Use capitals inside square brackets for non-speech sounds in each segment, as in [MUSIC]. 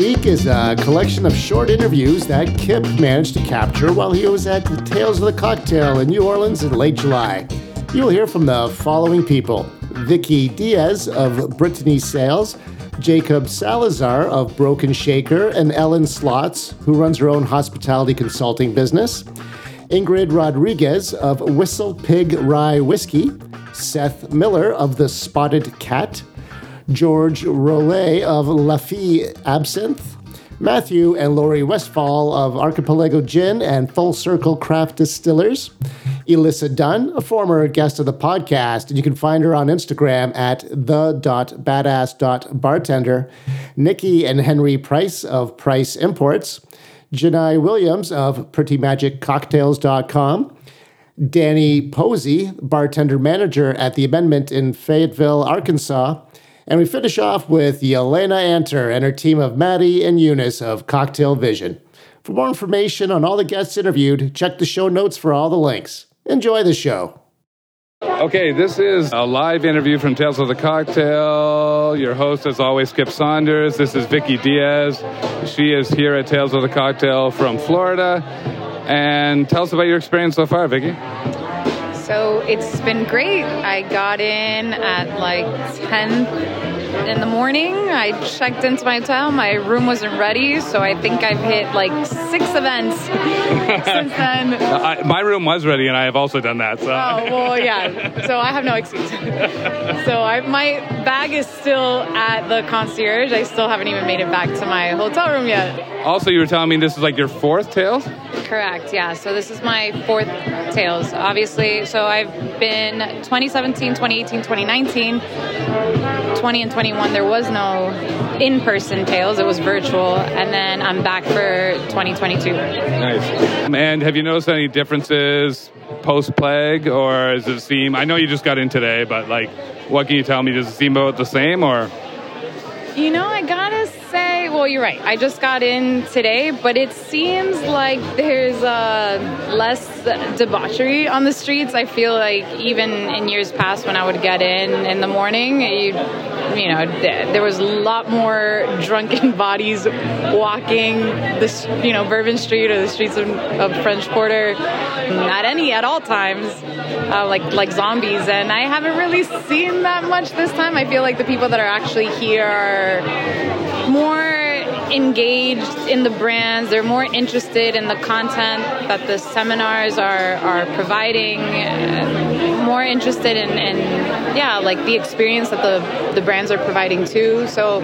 week is a collection of short interviews that Kypp managed to capture while he was at the Tales of the Cocktail in New Orleans in late July. You will hear from the following people. Vicki Diez of Brittany Sales, Jacob Salazar of Broken Shaker, and Ellen Slots, who runs her own hospitality consulting business, Ingrid Rodriguez of Whistle Pig Rye Whiskey, Seth Miller of The Spotted Cat, George Rowley of La Fée Absinthe, Matthew and Laurie Westfall of Archipelago Gin and Full Circle Craft Distillers, Elissa Dunn, a former guest of the podcast, and you can find her on Instagram at the.badass.bartender, Nikki and Henry Preiss of Preiss Imports, Je'Nai Williams of PrettyMagicCocktails.com, Danny Posey, bartender manager at the Amendment in Fayetteville, Arkansas, and we finish off with Yelena Anter and her team of Maddie and Eunice of Cocktail Vision. For more information on all the guests interviewed, check the show notes for all the links. Enjoy the show. Okay, this is a live interview from Tales of the Cocktail. Your host, as always, Kypp Saunders. This is Vicki Diez. She is here at Tales of the Cocktail from Florida. And tell us about your experience so far, Vicki. So it's been great. I got in at like 10 in the morning. I checked into my hotel. My room wasn't ready, so I think I've hit like six events [LAUGHS] since then. I, my room was ready, and I have also done that. So. Oh well, yeah. So I have no excuse. [LAUGHS] so I, my bag is still at the concierge. I still haven't even made it back to my hotel room yet. Also, you were telling me this is like your fourth Tales. Correct. Yeah. So this is my fourth Tales. Obviously, so I've been 2017, 2018, 2019, 20 and 21. There was no in-person Tales. It was virtual, and then I'm back for 2022. Nice. And have you noticed any differences post plague, or does it seem? I know you just got in today, but like, what can you tell me? Does it seem about the same, or? You know, I gotta say, well, you're right. I just got in today, but it seems like there's uh, less debauchery on the streets. I feel like even in years past, when I would get in in the morning, you, you know, there was a lot more drunken [LAUGHS] bodies walking this, you know, Bourbon Street or the streets of, of French Quarter at any at all times, uh, like like zombies. And I haven't really seen that much this time. I feel like the people that are actually here are more engaged in the brands. They're more interested in the content that the seminars are are providing. More interested in, in yeah, like the experience that the the brands are providing too. So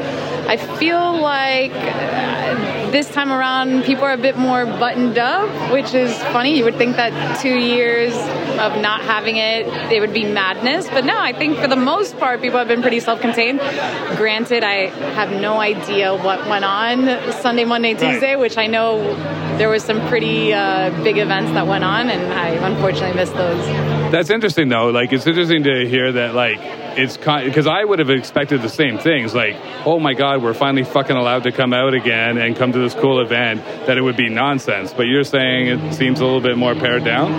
I feel like uh, this time around people are a bit more buttoned up, which is funny. You would think that two years of not having it, it would be madness. But no, I think for the most part, people have been pretty self-contained. Granted, I have no idea what went on Sunday, Monday, Tuesday, right. which I know there was some pretty uh, big events that went on, and I unfortunately missed those. That's interesting, though. Like, it's interesting to hear that, like, it's because I would have expected the same things. Like, oh my God, we're finally fucking allowed to come out again and come to this cool event. That it would be nonsense. But you're saying it seems a little bit more pared down.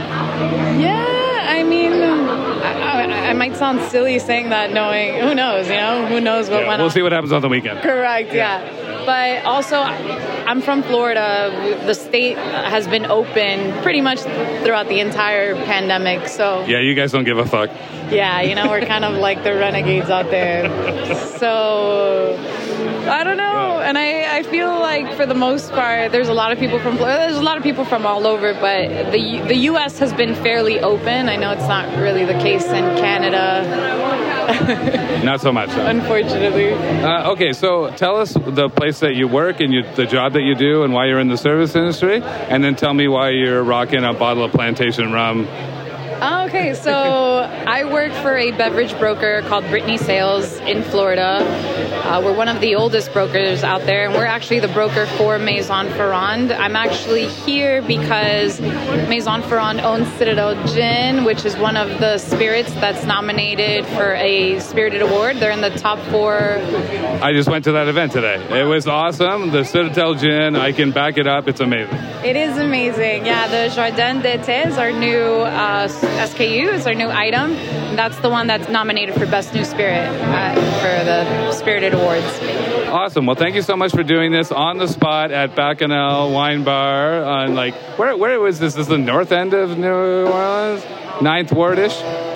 Yeah, I mean, I, I, might sound silly saying that, knowing who knows, you know, who knows what yeah, went we'll on. see what happens on the weekend. Correct. yeah. yeah but also I'm from Florida. The state has been open pretty much throughout the entire pandemic. So yeah, you guys don't give a fuck. Yeah, you know we're kind of like the renegades out there. So I don't know, and I, I feel like for the most part, there's a lot of people from Florida. There's a lot of people from all over, but the the U.S. has been fairly open. I know it's not really the case in Canada. [LAUGHS] Not so much. Unfortunately. Uh, okay, so tell us the place that you work and you, the job that you do and why you're in the service industry, and then tell me why you're rocking a bottle of plantation rum okay, so I work for a beverage broker called Brittany Sales in Florida. Uh, we're one of the oldest brokers out there, and we're actually the broker for Maison Ferrand. I'm actually here because Maison Ferrand owns Citadelle Gin, which is one of the spirits that's nominated for a Spirited Award. They're in the top four. I just went to that event today. It was awesome. The Citadelle Gin, I can back it up. It's amazing. It is amazing. Yeah, the Jardin d'été is our new uh, SKU. is our new item. That's the one that's nominated for Best New Spirit uh, for the Spirited Awards. Awesome. Well, thank you so much for doing this on the spot at Bacchanal Wine Bar. On like, where where was this? This is the north end of New Orleans, Ninth Wardish.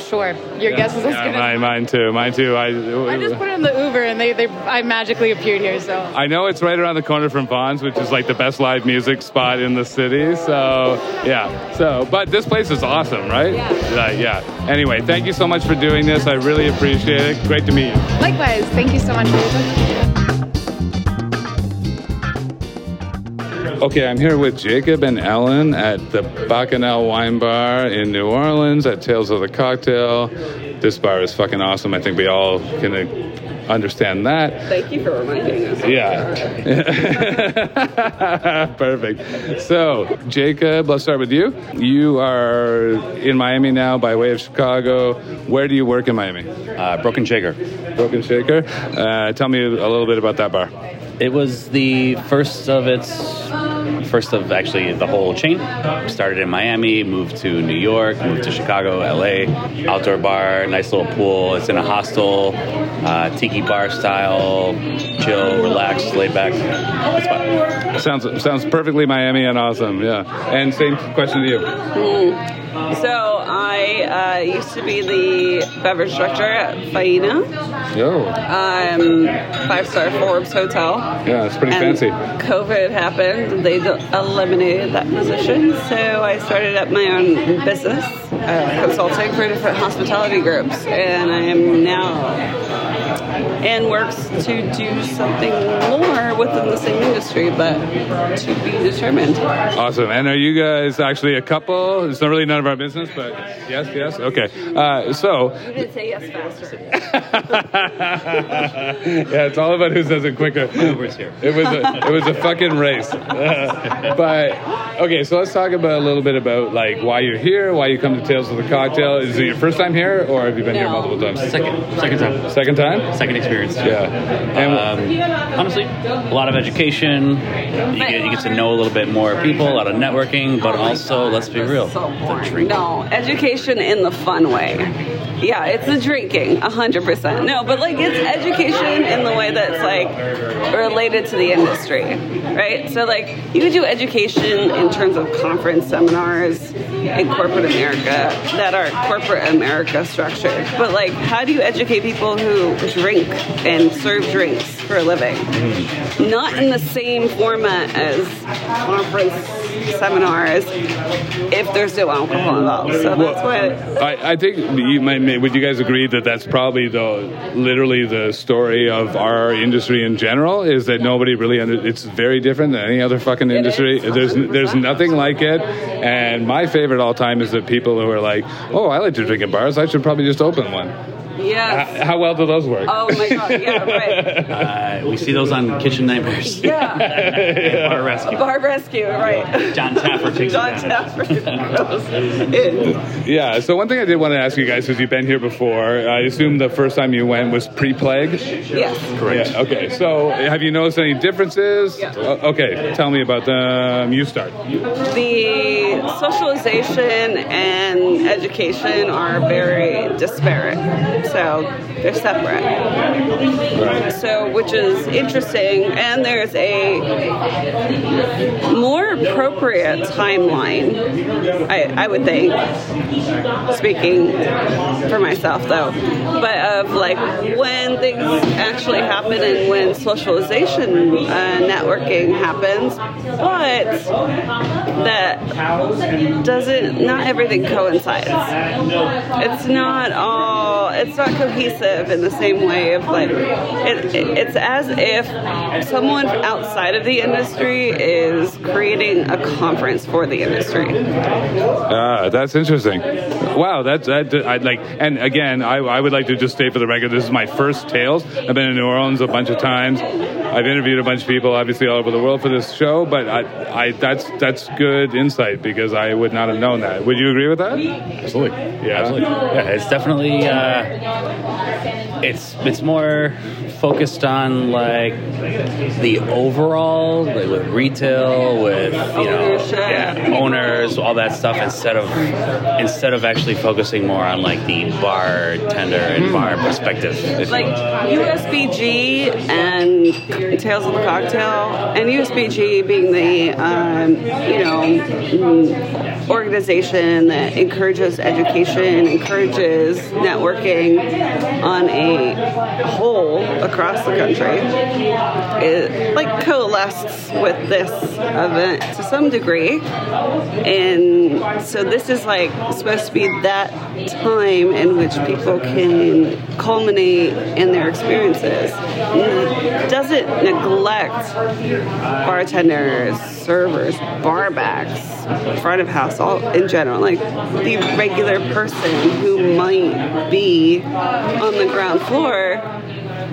Sure, your guess is as Yeah, good as mine, mine too. Mine too. I, I just put it in the Uber and they, they I magically appeared here. So I know it's right around the corner from Vaughn's, which is like the best live music spot in the city. So yeah. So, but this place is awesome, right? Yeah. Uh, yeah. Anyway, thank you so much for doing this. I really appreciate it. Great to meet you. likewise, thank you so much for your time. Okay, I'm here with Jacob and Ellen at the Bacchanal Wine Bar in New Orleans at Tales of the Cocktail. This bar is fucking awesome. I think we all can uh, understand that. Thank you for reminding us. Yeah. [LAUGHS] Perfect. So, Jacob, let's start with you. You are in Miami now by way of Chicago. Where do you work in Miami? Uh, Broken Shaker. Broken Shaker. Uh, tell me a little bit about that bar. It was the first of its, first of actually the whole chain. Started in Miami, moved to New York, moved to Chicago, LA. Outdoor bar, nice little pool. It's in a hostel, uh, tiki bar style, chill, relax, laid back. It's fun. Sounds sounds perfectly Miami and awesome. Yeah. And same question to you. So I uh, used to be the beverage director at Faena, Yo. um, five star Forbes hotel. Yeah, it's pretty And fancy. COVID happened. They eliminated that position, so I started up my own business, uh, consulting for different hospitality groups, and I am now and works to do something more within the same industry, but to be determined. Awesome. And are you guys actually a couple? It's not really none of our business, but yes, yes. Okay. Uh, so, You didn't say yes faster. [LAUGHS] yeah, it's all about who says it quicker. It was here. It was a, it was a fucking race. [LAUGHS] but okay, so let's talk about a little bit about like why you're here, why you come to Tales of the Cocktail. Is it your first time here, or have you been here multiple times? Second, second time. Second time? Second experience. Yeah. And Um, honestly, a lot of education. You get, you get to know a little bit more people, a lot of networking, but also, let's be real, So the boring. drink. No, education in the fun way. Yeah, it's the drinking, hundred percent. No, but like it's education in the way that's like related to the industry, right? So like you could do education in terms of conference seminars in corporate America that are corporate America structured. But like, how do you educate people who drink and serve drinks for a living? Mm-hmm. Not in the same format as conference seminars if there's no alcohol involved. So that's what I, I think you might, would you guys agree that that's probably the literally the story of our industry in general is that nobody really under, it's very different than any other fucking industry. There's there's nothing like it. And my favorite all time is the people who are like, "Oh, I like to drink in bars. I should probably just open one." Yes. H- How well do those work? Oh my god, yeah, right. [LAUGHS] Uh, we see those on Kitchen Nightmares. Yeah. [LAUGHS] Bar Rescue. Bar rescue, right. Jon Taffer takes Jon advantage. Taffer goes. [LAUGHS] Yeah. So one thing I did want to ask you guys, because you've been here before, I assume the first time you went was pre-plague. Yes. Correct. Yeah, okay. So have you noticed any differences? Yeah. Okay. Tell me about them. You start. The socialization and education are very disparate. So they're separate. So, which is interesting, and there's a more appropriate timeline, I, I would think, speaking for myself though, but of like when things actually happen and when socialization uh, networking happens, but that doesn't, not everything coincides. It's not all, it's not cohesive in the same way of like, it, it, it's as if someone outside of the industry is creating a conference for the industry. Ah, that's interesting. Wow, that's that. I'd like, and again, I, I would like to just state for the record, this is my first Tales. I've been in New Orleans a bunch of times. I've interviewed a bunch of people, obviously all over the world for this show. But I, I that's that's good insight because I would not have known that. Would you agree with that? Absolutely. Yeah. Absolutely. Yeah, it's definitely uh, it's it's more focused on like the overall, like with retail, with you know, yeah, owners, all that stuff. Instead of instead of actually focusing more on like the bartender and bar perspective. like. USBG and Tales of the Cocktail, and USBG being the um, you know mm, organization that encourages education, encourages networking on a whole across the country. It like coalesces with this event to some degree, and so this is like supposed to be that time in which people can culminate in their experiences. It doesn't neglect bartenders, servers, bar backs, front of house, all in general, like the regular person who might be on the ground floor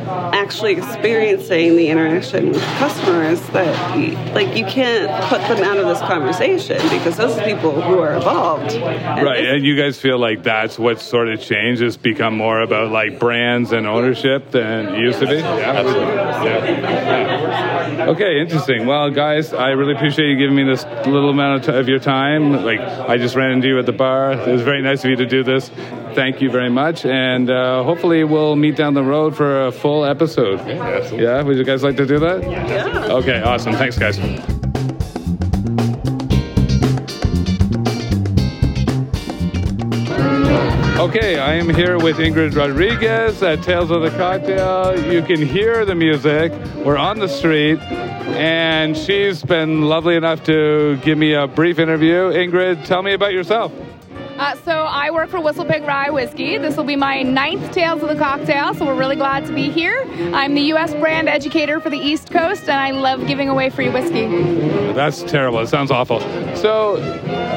actually experiencing the interaction with customers that like you can't put them out of this conversation because those are people who are involved And Right, this- and you guys feel like that's what sort of changed. It's become more about like brands and ownership than it used to be. Yeah, absolutely. Yeah. Okay, interesting. Well, guys, I really appreciate you giving me this little amount of, t- of your time. Like, I just ran into you at the bar. It was very nice of you to do this. Thank you very much, and uh, hopefully we'll meet down the road for a full episode. Yeah, absolutely. Yeah, would you guys like to do that? yeah. Okay, awesome. Thanks, guys. Okay, I am here with Ingrid Rodriguez at Tales of the Cocktail. You can hear the music. We're on the street, and she's been lovely enough to give me a brief interview. Ingrid, tell me about yourself. Uh, so I work for Whistle Pig Rye Whiskey. This will be my ninth Tales of the Cocktail, so we're really glad to be here. I'm the U.S. brand educator for the East Coast, and I love giving away free whiskey. That's terrible. It sounds awful. So,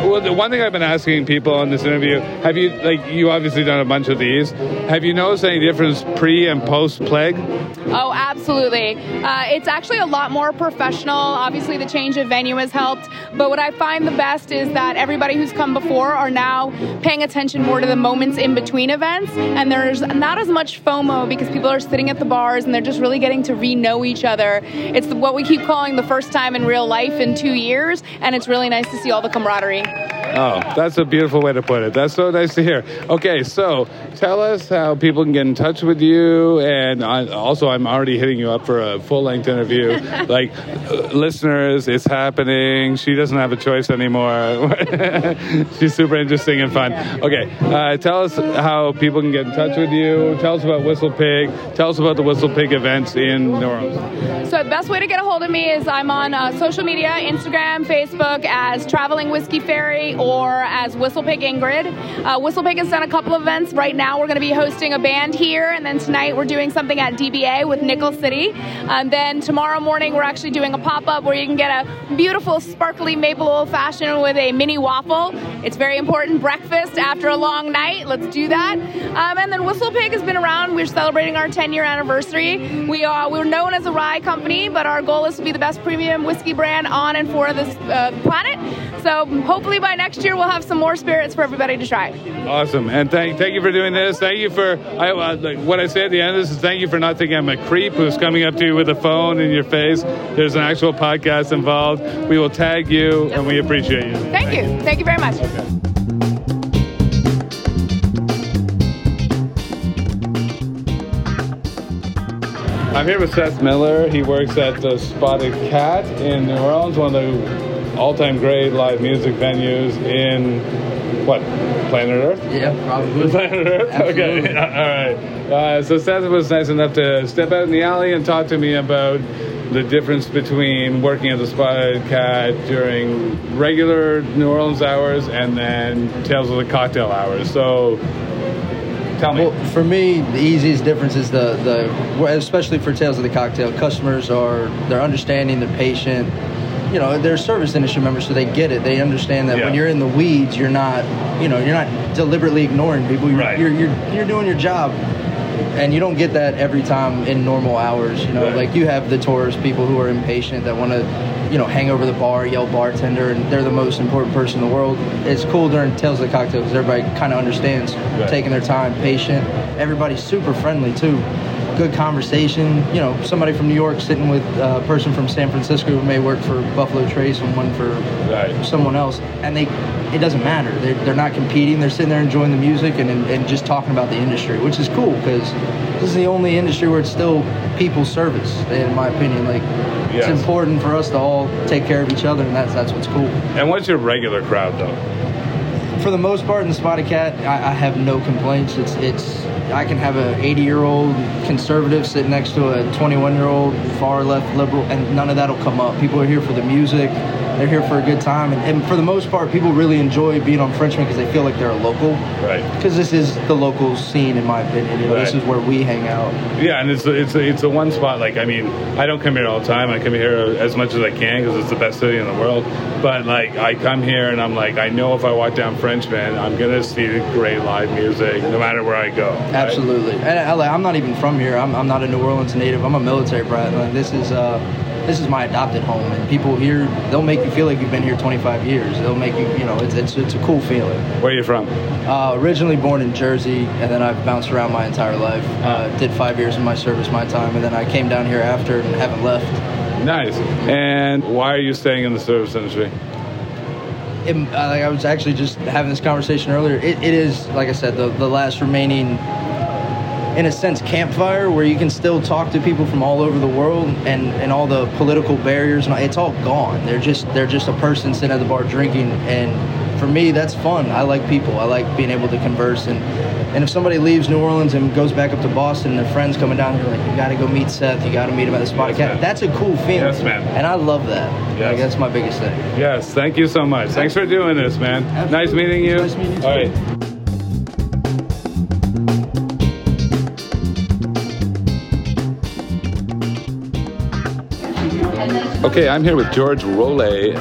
well, the one thing I've been asking people in this interview, have you like you obviously done a bunch of these? Have you noticed any difference pre and post plague? Oh, absolutely. Uh, it's actually a lot more professional. Obviously, the change of venue has helped, but what I find the best is that everybody who's come before are now paying attention more to the moments in between events, and there's not as much FOMO because people are sitting at the bars and they're just really getting to re-know each other. It's what we keep calling the first time in real life in two years, and it's really nice to see all the camaraderie. Oh, that's a beautiful way to put it. That's so nice to hear. Okay, so tell us how people can get in touch with you, and I, also I'm already hitting you up for a full length interview. [LAUGHS] like, uh, listeners, it's happening. She doesn't have a choice anymore. [LAUGHS] She's super interesting and fun. Okay, uh, tell us how people can get in touch with you. Tell us about Whistle Pig. Tell us about the Whistle Pig events in New Orleans. So the best way to get a hold of me is I'm on uh, social media, Instagram, Facebook as Traveling Whiskey Fairy or as Whistlepig Ingrid. Uh, Whistlepig has done a couple events. Right now we're going to be hosting a band here, and then tonight we're doing something at DBA with Nickel City. And then tomorrow morning we're actually doing a pop-up where you can get a beautiful, sparkly maple old-fashioned with a mini waffle. It's very important breakfast after a long night. Let's do that. Um, and then Whistlepig has been around. We're celebrating our 10-year anniversary. We are we're known as a rye company, but our goal is to be the best premium whiskey brand on and for this uh, planet. So hopefully by next year we'll have some more spirits for everybody to try. Awesome, and thank thank you for doing this. Thank you for I, uh, like, what I say at the end of this is thank you for not thinking I'm a creep who's coming up to you with a phone in your face. There's an actual podcast involved. We will tag you, and we appreciate you. Thank you. Thank you very much. I'm here with Seth Miller. He works at the Spotted Cat in New Orleans, one of the all-time great live music venues in what planet Earth? Yeah, probably. [LAUGHS] Planet Earth. Absolutely. Okay. All right. Uh, so Seth was nice enough to step out in the alley and talk to me about the difference between working at the Spotted Cat during regular New Orleans hours and then Tales of the Cocktail hours. So, tell me. Well, for me, the easiest difference is the the especially for Tales of the Cocktail, customers are they're understanding, they're patient. You know, they're service industry members, so they get it. They understand that Yeah. when you're in the weeds, you're not, you know, you're not deliberately ignoring people. You're, Right. you're, you're you're doing your job, and you don't get that every time in normal hours. You know, Right. like you have the tourist people who are impatient that want to, you know, hang over the bar, yell bartender, and they're the most important person in the world. It's cool during Tales of the Cocktail because everybody kind of understands Right. taking their time, patient. Everybody's super friendly too. Good conversation. You know, somebody from New York sitting with a person from San Francisco who may work for Buffalo Trace and one for Right. someone else, and they it doesn't matter. They're, they're not competing. They're sitting there enjoying the music and, and, and just talking about the industry, which is cool because this is the only industry where it's still people service. In my opinion, like Yes. it's important for us to all take care of each other, and that's that's what's cool. And what's your regular crowd though? For the most part, in the Spotted Cat, I, I have no complaints. It's it's I can have an 80 year old conservative sit next to a 21 year old far left liberal, and none of that'll come up. People are here for the music. They're here for a good time, and, and for the most part, people really enjoy being on Frenchmen because they feel like they're a local. Right. Because this is the local scene, in my opinion. You know, This is where we hang out. Yeah, and it's it's it's a one spot. Like I mean, I don't come here all the time. I come here as much as I can because it's the best city in the world. But like I come here and I'm like, I know if I walk down Frenchmen, I'm gonna see great live music no matter where I go. right? Absolutely. And LA, I'm not even from here. I'm, I'm not a New Orleans native. I'm a military brat. Like, this is uh, this is my adopted home, and people here they'll make you feel like you've been here 25 years. They'll make you, you know, it's it's, it's a cool feeling. Where are you from? Uh, originally born in Jersey, and then I've bounced around my entire life. Uh, did five years in my service, my time, and then I came down here after and haven't left. Nice. And why are you staying in the service industry? it, uh, like I was actually just having this conversation earlier. It, it is, like I said, the, the last remaining, in a sense, campfire where you can still talk to people from all over the world, and, and all the political barriers. And it's all gone. They're just they're just a person sitting at the bar drinking, and for me, that's fun. I like people. I like being able to converse and. And if somebody leaves New Orleans and goes back up to Boston, and their friends coming down here like, you got to go meet Seth, you got to meet him at the Spotted Yes, Cat. That's a cool feeling. Yes, man. And I love that. Yes. Like, that's my biggest thing. Yes, thank you so much. Thanks for doing this, man. Nice meeting you. Nice meeting you, All right. Okay, I'm here with George Rowley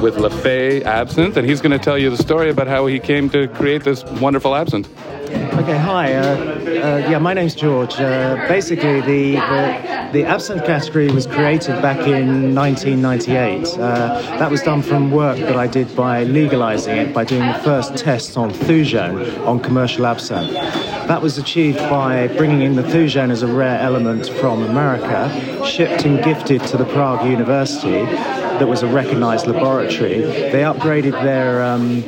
with La Fée Absinthe, and he's going to tell you the story about how he came to create this wonderful absinthe. Okay, hi. Uh, uh, yeah, my name's George. Uh, basically, the, the the absinthe category was created back in 1998. Uh, that was done from work that I did by legalizing it by doing the first tests on Thujone on commercial absinthe. That was achieved by bringing in the Thujone as a rare element from America, shipped and gifted to the Prague University. That was a recognized laboratory. They upgraded their um,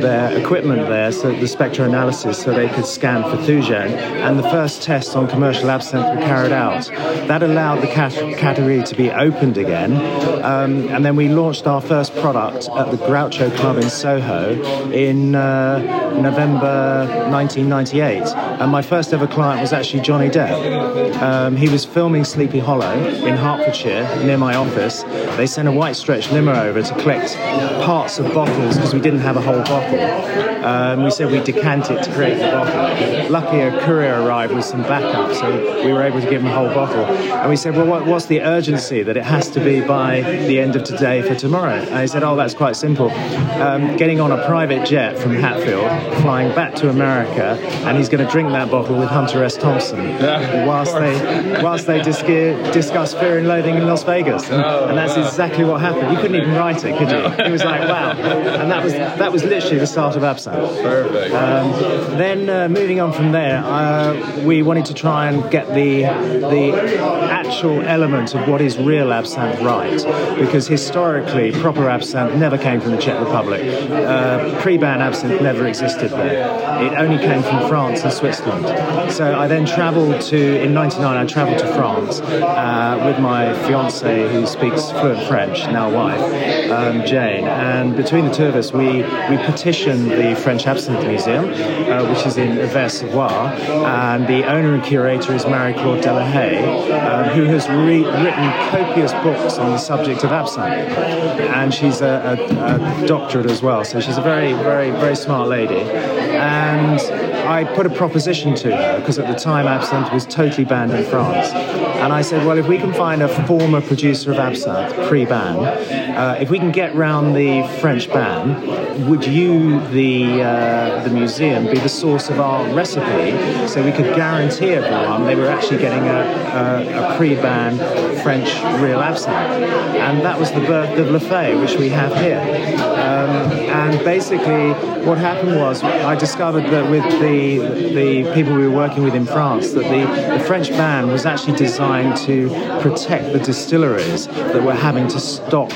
their equipment there, so the spectroanalysis, so they could scan for Thujone. And the first tests on commercial absinthe were carried out. That allowed the cat- category to be opened again. Um, and then we launched our first product at the Groucho Club in Soho in uh, November 1998. And my first ever client was actually Johnny Depp. Um, he was filming Sleepy Hollow in Hertfordshire near my office. They sent a white stretch limo over to collect parts of bottles because we didn't have a whole bottle. Um, we said we decant it to create the bottle. Lucky a courier arrived with some backup, so we were able to give him a whole bottle. And we said, well, what, what's the urgency that it has to be by the end of today for tomorrow? And he said, oh, that's quite simple. Um, getting on a private jet from Hatfield, flying back to America, and he's going to drink that bottle with Hunter S. Thompson Yeah, whilst they whilst they dis- discuss Fear and Loathing in Las Vegas. And, and that's exactly what happened. You couldn't even write it, could you? It was like, wow. And that was that was literally the start of Absinthe. Perfect. Um, then uh, moving on from there, uh, we wanted to try and get the the actual element of what is real absinthe right, because historically, proper absinthe never came from the Czech Republic. Uh, pre-ban absinthe never existed there. It only came from France and Switzerland. So I then travelled to in '99. I travelled to France uh, with my fiance, who speaks fluent French, now wife, um, Jane, and between the two of us, we we petitioned the French Absinthe Museum, uh, which is in Auvers-sur-Oise, and the owner and curator is Marie-Claude Delahaye, um, who has re- written copious books on the subject of absinthe, and she's a, a, a doctorate as well, so she's a very, very, very smart lady, and I put a proposition to her because at the time absinthe was totally banned in France, and I said, well, if we can find a former producer of absinthe pre-ban, uh, if we can get round the French ban, would you, the uh, the museum, be the source of our recipe so we could guarantee everyone they were actually getting a, a, a pre-ban French real absinthe? And that was the birth of La Fée, which we have here. Um, and basically, what happened was I discovered that with the the people we were working with in France that the, the French ban was actually designed to protect the distilleries that were having to stop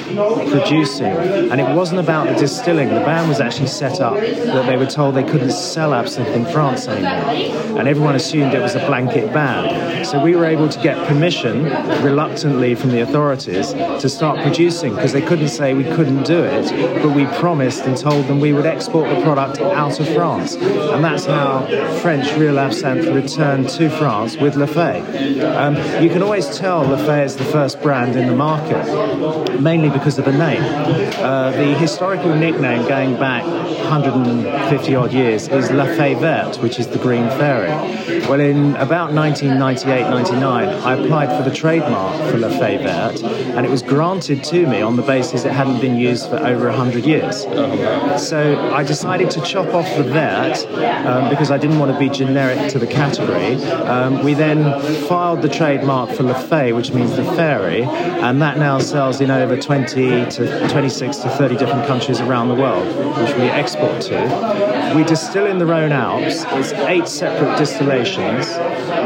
producing, and it wasn't about the distilling. The ban was actually set up that they were told they couldn't sell absinthe in France anymore, and everyone assumed it was a blanket ban. So we were able to get permission, reluctantly, from the authorities to start producing because they couldn't say we couldn't do it, but we promised and told them we would export the product out of France, and that's how French real absinthe returned to France with La Fée. Um, you can always tell La Fée is the first brand in the market, mainly because of the name. Uh, the historical nickname going back 150 odd years is La Fée Verte, which is the Green Fairy. Well, in about 1998 99, I applied for the trademark for La Fée Verte, and it was granted to me on the basis it hadn't been used for over 100 years. So I decided to chop off the Verte um, because I didn't want to be generic to the category. Um, we then filed the trademark for La Fée, which means the fairy, and that now sells in over 20 to 26 to 30 different countries around the world, which we export to. We distill in the Rhone Alps. It's eight separate distillations.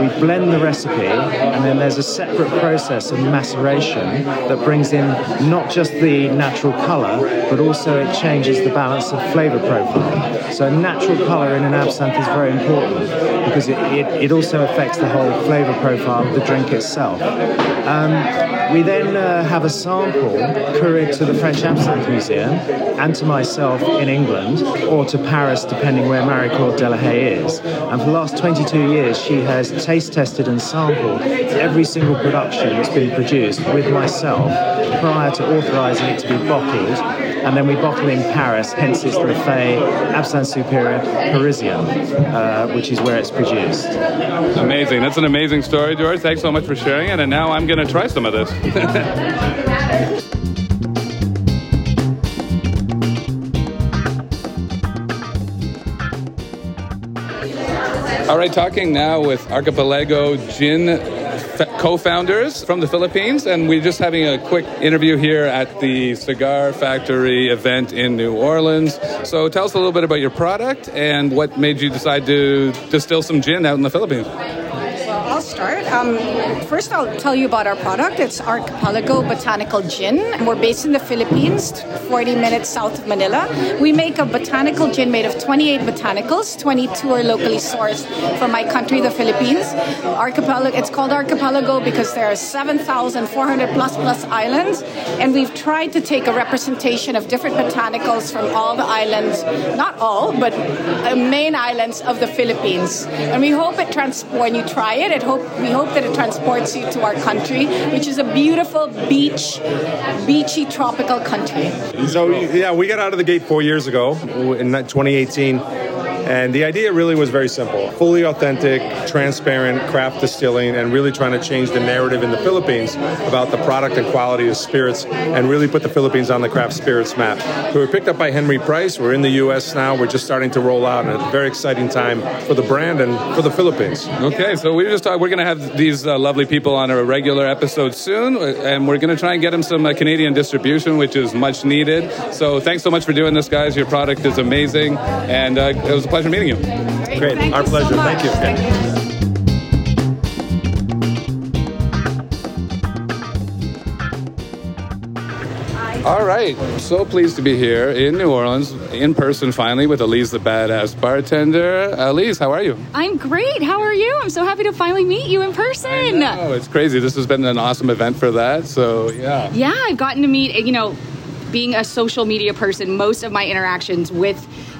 We blend the recipe, and then there's a separate process of maceration that brings in not just the natural colour, but also it changes the balance of flavour profile. So natural colour in an absinthe is very important because it, it, it also affects the whole flavour profile of the drink itself. Um, we then uh, have a sample couried to the French Absinthe Museum and to myself in England or to Paris, depending where Marie-Claude Delahaye is. And for the last 22 years, she has taste tested and sampled every single production that's been produced with myself prior to authorising it to be bottled. And then we bottle in Paris, hence it's Le Fay Absinthe Superior Parisien, uh, which is where it's produced. Amazing. That's an amazing story, George. Thanks so much for sharing it. And now I'm going to try some of this. [LAUGHS] All right, talking now with Archipelago Gin f- co-founders from the Philippines, and we're just having a quick interview here at the Cigar Factory event in New Orleans. So, tell us a little bit about your product and what made you decide to distill some gin out in the Philippines. I'll start. Um, first, I'll tell you about our product. It's Archipelago Botanical Gin. We're based in the Philippines, 40 minutes south of Manila. We make a botanical gin made of 28 botanicals. 22 are locally sourced from my country, the Philippines. Archipelago. It's called Archipelago because there are 7,400 plus plus islands, and we've tried to take a representation of different botanicals from all the islands, not all, but uh, main islands of the Philippines. And we hope it trans. When you try it, it hope we hope that it transports you to our country, which is a beautiful beach, beachy tropical country. So yeah, we got out of the gate four years ago in 2018. And the idea really was very simple fully authentic, transparent craft distilling, and really trying to change the narrative in the Philippines about the product and quality of spirits and really put the Philippines on the craft spirits map. We were picked up by Henry Preiss. We're in the U.S. now. We're just starting to roll out, and a very exciting time for the brand and for the Philippines. Okay, so we just talked, we're going to have these uh, lovely people on a regular episode soon, and we're going to try and get them some uh, Canadian distribution, which is much needed. So thanks so much for doing this, guys. Your product is amazing, and uh, it was a pleasure meeting you. Great, Thank our you so pleasure. much. Thank you. All right, so pleased to be here in New Orleans, in person finally, with Elise the Badass Bartender. Elise, how are you? I'm great. How are you? I'm so happy to finally meet you in person. Oh, it's crazy. This has been an awesome event for that. So, yeah. Yeah, I've gotten to meet, you know, being a social media person, most of my interactions with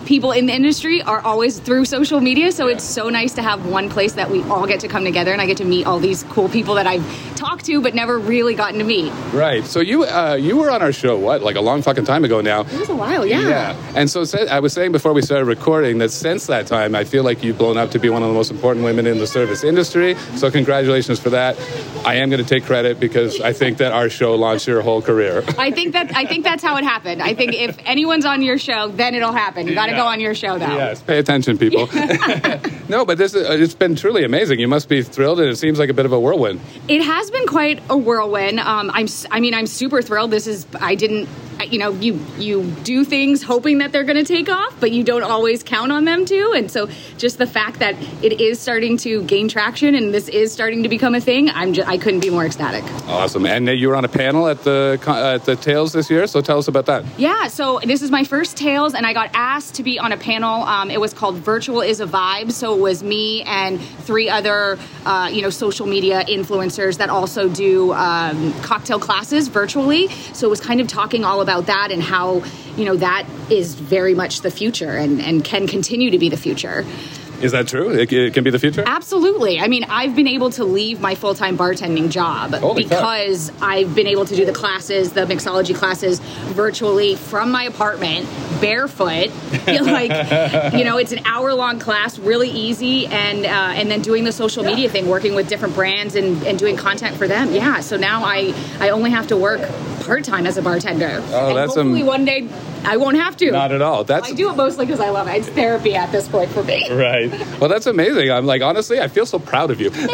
people in the industry are always through social media. So it's so nice to have one place that we all get to come together and I get to meet all these cool people that I've talked to but never really gotten to meet. Right. So you uh, you were on our show what like a long fucking time ago now. It was a while, yeah. Yeah. And so I was saying before we started recording that since that time I feel like you've blown up to be one of the most important women in the service industry. So congratulations for that. I am going to take credit because I think that our show launched your whole career. I think that I think that's how it happened. I think if anyone's on your show, then it'll happen. You got to. Go on your show though. Yes, pay attention, people. [LAUGHS] [LAUGHS] no, but this is, it's been truly amazing. You must be thrilled, and it seems like a bit of a whirlwind. It has been quite a whirlwind. Um, I'm, I mean, I'm super thrilled. This is, I didn't you know, you you do things hoping that they're going to take off, but you don't always count on them to. And so, just the fact that it is starting to gain traction and this is starting to become a thing, I'm just, I couldn't be more ecstatic. Awesome. And uh, you were on a panel at the at the Tales this year, so tell us about that. Yeah, so this is my first Tales, and I got asked to be on a panel. Um, it was called Virtual is a Vibe. So it was me and three other, uh, you know, social media influencers that also do um, cocktail classes virtually. So it was kind of talking all about that and how, you know, that is very much the future and, and can continue to be the future. Is that true? It, it can be the future. Absolutely. I mean, I've been able to leave my full time bartending job Holy because I've been able to do the classes, the mixology classes, virtually from my apartment, barefoot. [LAUGHS] like, you know, it's an hour long class, really easy, and uh, and then doing the social media thing, working with different brands and, and doing content for them. Yeah. So now I I only have to work part time as a bartender. Oh, and that's hopefully am- one day I won't have to. Not at all. That's I do it mostly because I love it. It's therapy at this point for me. [LAUGHS] right. Well, that's amazing. I'm like, honestly, I feel so proud of you. [LAUGHS]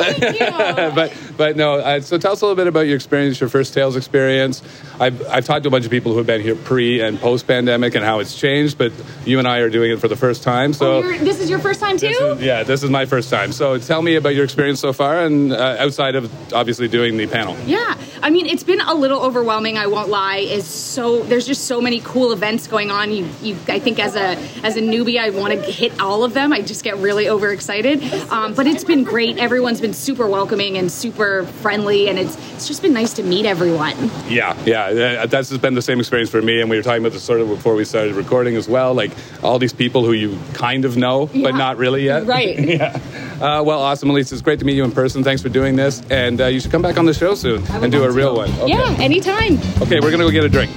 but but no. Uh, so tell us a little bit about your experience, your first Tales experience. I've I've talked to a bunch of people who have been here pre and post pandemic and how it's changed. But you and I are doing it for the first time. So. Oh, this is your first time too? This is- yeah, this is my first time. So tell me about your experience so far, and uh, outside of obviously doing the panel. Yeah, I mean it's been a little overwhelming. I won't lie. Is so there's just so many cool events going on. You, you I think as a as a newbie, I want to hit all of them. I just get really overexcited. Um, but it's been great. Everyone's been super welcoming and super friendly, and it's it's just been nice to meet everyone. Yeah, yeah, uh, that's been the same experience for me. And we were talking about this sort of before we started recording as well. Like all these people who you kind of know, Yeah. but not really yet. Right. [LAUGHS] yeah. Uh, well, awesome, Elise. It's great to meet you in person. Thanks for doing this, and uh, you should come back on the show soon and do a real one. Okay. Yeah, anytime. Okay, we're gonna go get a drink.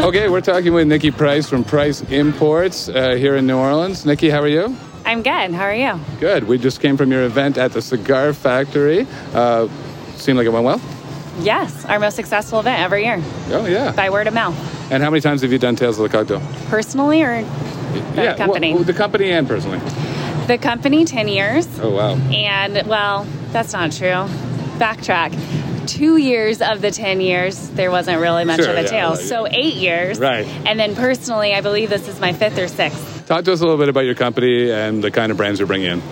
Okay, we're talking with Nikki Preiss from Preiss Imports uh, here in New Orleans. Nikki, how are you? I'm good. How are you? Good. We just came from your event at the Cigar Factory. Uh, seemed like it went well. Yes, our most successful event every year Oh yeah. by word of mouth. And how many times have you done Tales of the Cocktail? Personally or the yeah, company? well, the company and personally. the company, 10 years. Oh wow. And, well, that's not true. Backtrack. Two years of the 10 years, there wasn't really much Sure, of a yeah, tail. like- so, eight years. Right. And then personally, I believe this is my fifth or sixth. Talk to us a little bit about your company and the kind of brands you're bringing in.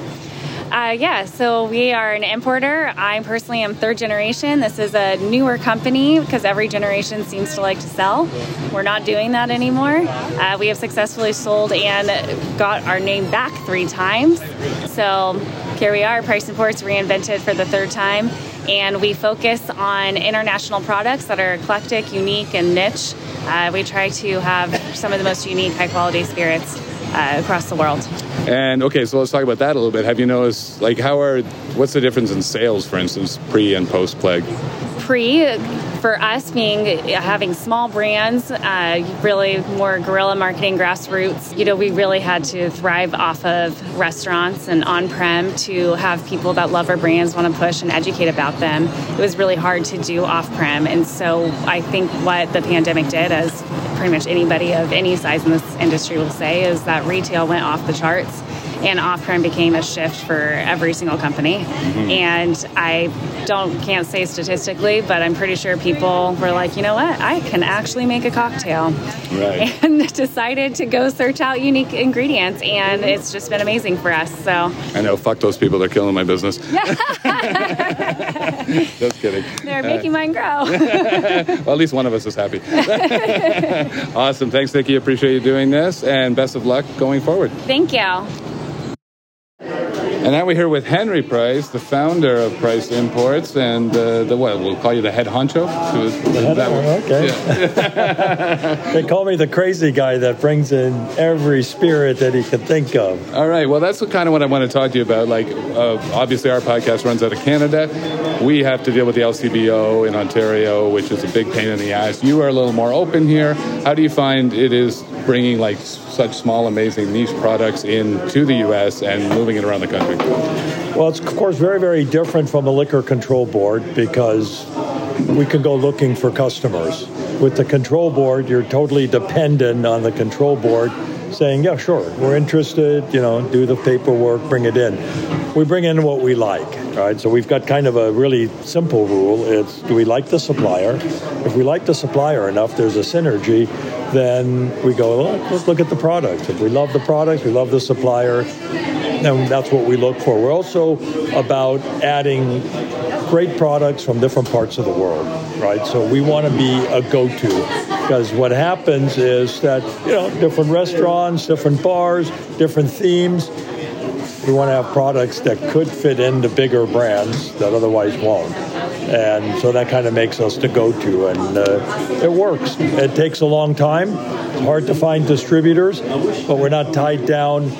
Uh, yeah, so we are an importer. I personally am third generation. This is a newer company because every generation seems to like to sell. We're not doing that anymore. Uh, we have successfully sold and got our name back three times. So here we are, Preiss Imports reinvented for the third time. And we focus on international products that are eclectic, unique, and niche. Uh, we try to have some of the most unique, high quality spirits uh, across the world. And okay, so let's talk about that a little bit. Have you noticed, like, how are, what's the difference in sales, for instance, pre and post plague? pre for us being having small brands uh, really more guerrilla marketing grassroots you know we really had to thrive off of restaurants and on-prem to have people that love our brands want to push and educate about them. It was really hard to do off-prem and so i think what the pandemic did as pretty much anybody of any size in this industry will say is that retail went off the charts and off-prem became a shift for every single company and i don't can't say statistically but i'm pretty sure people were like you know what i can actually make a cocktail Right. [LAUGHS] and decided to go search out unique ingredients and it's just been amazing for us so I know, fuck those people, they're killing my business. [LAUGHS] [LAUGHS] Just kidding. they're Uh, making mine grow well, at least one of us is happy. awesome. Thanks, Nikki. Appreciate you doing this, and best of luck going forward. thank you And now we're here with Henry Preiss, the founder of Preiss Imports, and uh, the what? We'll call you the head honcho. Is that what- okay. Yeah. [LAUGHS] [LAUGHS] They call me the crazy guy that brings in every spirit that he can think of. All right. Well, that's kind of what I want to talk to you about. Like, uh, obviously, our podcast runs out of Canada. We have to deal with the LCBO in Ontario, which is a big pain in the ass. You are a little more open here. How do you find it is bringing like such small, amazing niche products into the U.S. and moving it around the country? Well, it's of course very, very different from a liquor control board because we can go looking for customers. With the control board, you're totally dependent on the control board saying, yeah, sure, we're interested, you know, do the paperwork, bring it in. We bring in what we like, right? So we've got kind of a really simple rule. It's do we like the supplier? If we like the supplier enough, there's a synergy, then we go, well, let's look at the product. If we love the product, we love the supplier, and that's what we look for. We're also about adding great products from different parts of the world, right? So we want to be a go-to because what happens is that you know different restaurants, different bars, different themes. We want to have products that could fit into bigger brands that otherwise won't. And so that kind of makes us the go to, and uh, it works. It takes a long time. It's hard to find distributors, but we're not tied down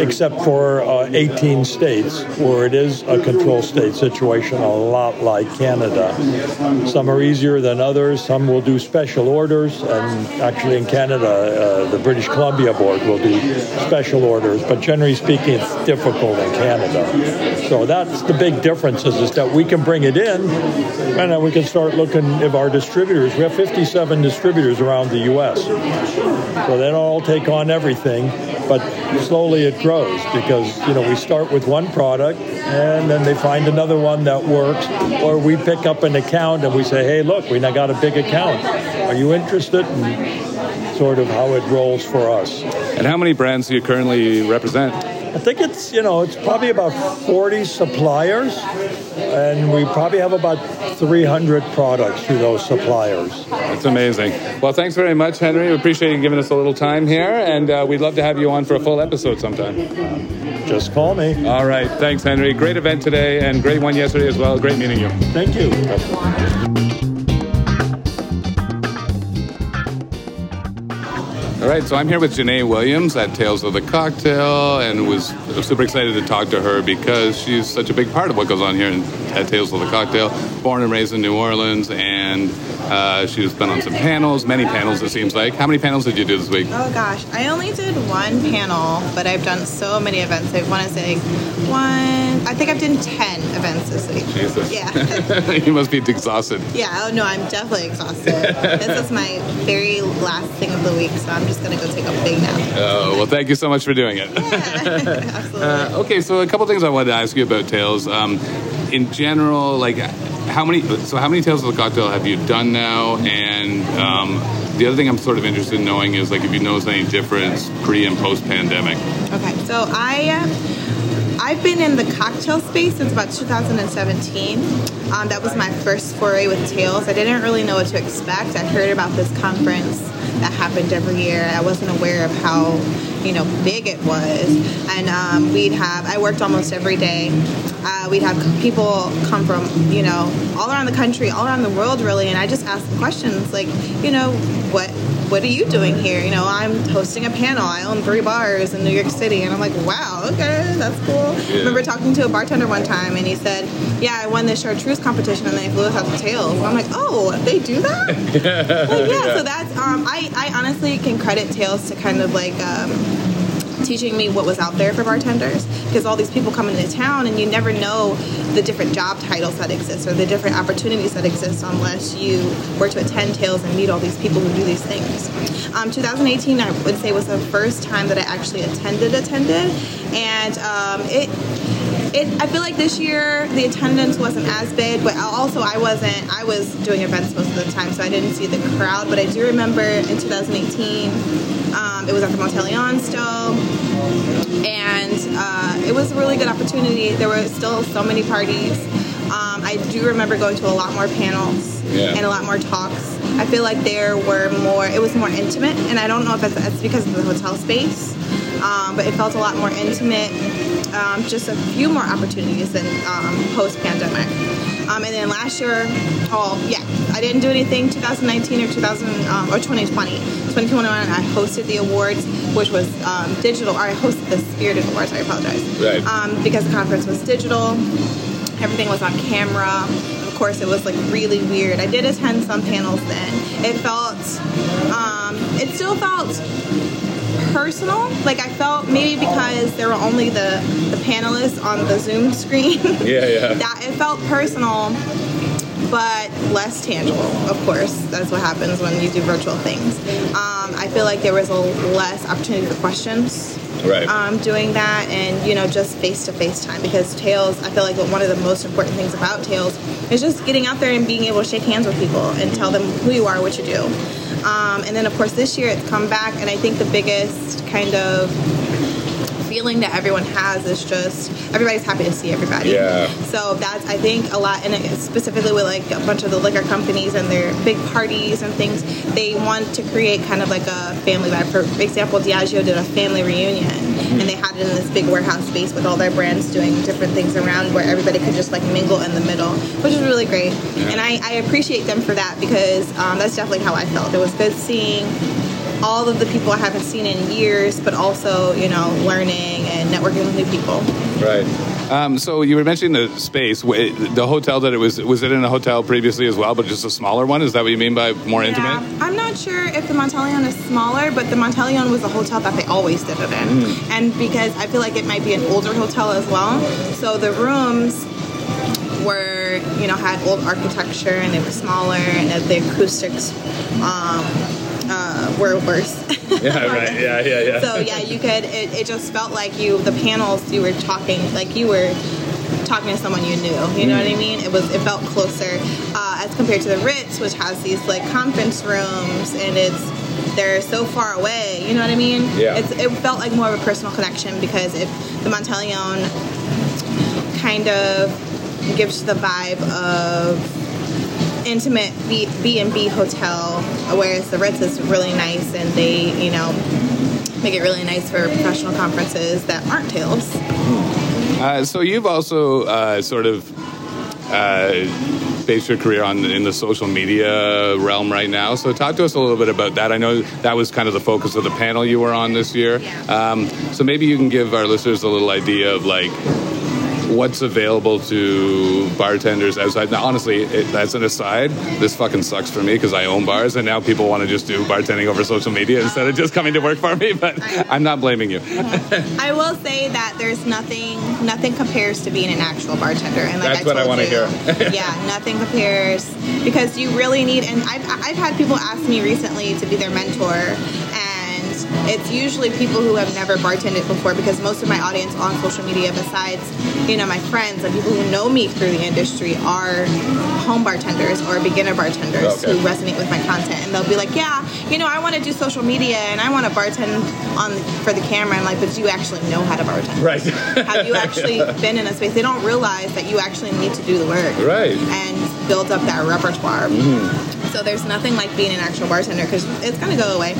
except for uh, 18 states where it is a control state situation, a lot like Canada. Some are easier than others, some will do special orders, and actually in Canada, uh, the British Columbia Board will do special orders, but generally speaking, it's difficult in Canada. So that's the big difference is, is that we can bring it in and then we can start looking if our distributors, we have 57 distributors around the U.S. So they don't all take on everything, but slowly it grows because, you know, we start with one product and then they find another one that works, or we pick up an account and we say, hey, look, we now got a big account. Are you interested? And sort of how it rolls for us. And how many brands do you currently represent? I think it's you know it's probably about 40 suppliers, and we probably have about 300 products through those suppliers. That's amazing. Well, thanks very much, Henry. We appreciate you giving us a little time here, and uh, we'd love to have you on for a full episode sometime. Just call me. All right. Thanks, Henry. Great event today, and great one yesterday as well. Great meeting you. Thank you. All right, so I'm here with Je'Nai Williams at Tales of the Cocktail, and was super excited to talk to her because she's such a big part of what goes on here in, at Tales of the Cocktail. Born and raised in New Orleans, and uh, she's been on some panels, many panels it seems like. How many panels did you do this week? Oh gosh, I only did one panel, but I've done so many events. I want to say one. I think I've done ten events this week. Jesus. Yeah. [LAUGHS] you must be exhausted. Yeah. Oh no, I'm definitely exhausted. this is my very last thing of the week, so I'm just gonna go take a big nap. Oh, well, thank you so much for doing it. [LAUGHS] Uh, okay, so a couple things I wanted to ask you about Tales. Um, in general, like how many? So how many Tales of the Cocktail have you done now? And um, the other thing I'm sort of interested in knowing is like if you notice any difference pre and post pandemic. Okay, so I. Uh, I've been in the cocktail space since about 2017. Um, that was my first foray with Tales. I didn't really know what to expect. I heard about this conference that happened every year. I wasn't aware of how, you know, big it was. And um, we'd have, I worked almost every day. Uh, we'd have people come from, you know, all around the country, all around the world, really. And I just asked questions like, you know, what what are you doing here? You know, I'm hosting a panel. I own three bars in New York City. And I'm like, wow, okay, that's cool. Yeah. I remember talking to a bartender one time and he said, yeah, I won this chartreuse competition and they flew us out to Tales. And I'm like, oh, they do that? [LAUGHS] like, yeah, so that's, um, I, I honestly can credit Tales to kind of like, um, teaching me what was out there for bartenders because all these people come into town and you never know the different job titles that exist or the different opportunities that exist unless you were to attend Tales and meet all these people who do these things. Um, 2018, I would say, was the first time that I actually attended attended, and um, it it, I feel like this year the attendance wasn't as big, but also I wasn't. I was doing events most of the time, so I didn't see the crowd. But I do remember in 2018, um, it was at the Monteleone still, and uh, it was a really good opportunity. There were still so many parties. Um, I do remember going to a lot more panels Yeah. and a lot more talks. I feel like there were more. It was more intimate, and I don't know if that's, that's because of the hotel space, um, but it felt a lot more intimate. Um, just a few more opportunities than um, post pandemic. Um, and then last year, oh yeah, I didn't do anything 2019 or 2000 um, or 2020. 2021, I hosted the awards, which was um, digital. Or I hosted the Spirited Awards. I apologize. Right. Um, because the conference was digital, everything was on camera. Of course, it was like really weird. I did attend some panels then. It felt, um, it still felt personal. Like I felt maybe because there were only the the panelists on the Zoom screen. [LAUGHS] Yeah, yeah. [LAUGHS] that it felt personal. but less tangible. Of course, that's what happens when you do virtual things. Um, I feel like there was a less opportunity for questions Right. um, doing that and you know just face to face time because Tales i feel like one of the most important things about Tales is just getting out there and being able to shake hands with people and tell them who you are what you do um, and then of course this year it's come back and i think the biggest kind of feeling that everyone has is just everybody's happy to see everybody Yeah. so that's I think a lot, and specifically with like a bunch of the liquor companies and their big parties and things, they want to create kind of like a family vibe. For example, Diageo did a family reunion, and they had it in this big warehouse space with all their brands doing different things around, where everybody could just like mingle in the middle, which is really great. And I, I appreciate them for that because um, that's definitely how I felt. It was good seeing all of the people I haven't seen in years, but also you know learning and networking with new people. Right. Um, so you were mentioning the space, the hotel that it was. Was it in a hotel previously as well, but just a smaller one? Is that what you mean by more intimate? I'm not sure if the Monteleone is smaller, but the Monteleone was a hotel that they always did it in. Mm. And because I feel like it might be an older hotel as well, so the rooms were, you know, had old architecture and they were smaller and the acoustics um, were worse. [LAUGHS] Yeah. Right. Yeah. Yeah. Yeah. so yeah, you could. It, it just felt like you. The panels you were talking like you were talking to someone you knew. You know what I mean? It was. It felt closer uh, as compared to the Ritz, which has these like conference rooms, and it's they're so far away. You know what I mean? Yeah. It's, it felt like more of a personal connection because if the Monteleone kind of gives the vibe of intimate B and B hotel, whereas the Ritz is really nice and they, you know, make it really nice for professional conferences that aren't Tales. Uh, so you've also uh, sort of uh, based your career on in the social media realm right now. So talk to us a little bit about that. I know that was kind of the focus of the panel you were on this year. Um, so maybe you can give our listeners a little idea of like what's available to bartenders outside. Now, honestly, it, that's an aside. This fucking sucks for me because I own bars, and now people want to just do bartending over social media instead of just coming to work for me. But I'm not blaming you. I will say that there's nothing nothing compares to being an actual bartender, and like That's I what I wanna hear. [LAUGHS] [LAUGHS] yeah, nothing compares because you really need. And I've I've had people ask me recently to be their mentor, it's usually people who have never bartended before because most of my audience on social media, besides you know my friends and people who know me through the industry, are home bartenders or beginner bartenders Okay. who resonate with my content, and they'll be like, yeah, you know, I want to do social media and I want to bartend on for the camera. I'm like, but do you actually know how to bartend? Right. [LAUGHS] Have you actually [LAUGHS] been in a space? They don't realize that you actually need to do the work. Right. And build up that repertoire. Mm-hmm. So there's nothing like being an actual bartender because it's going to go away.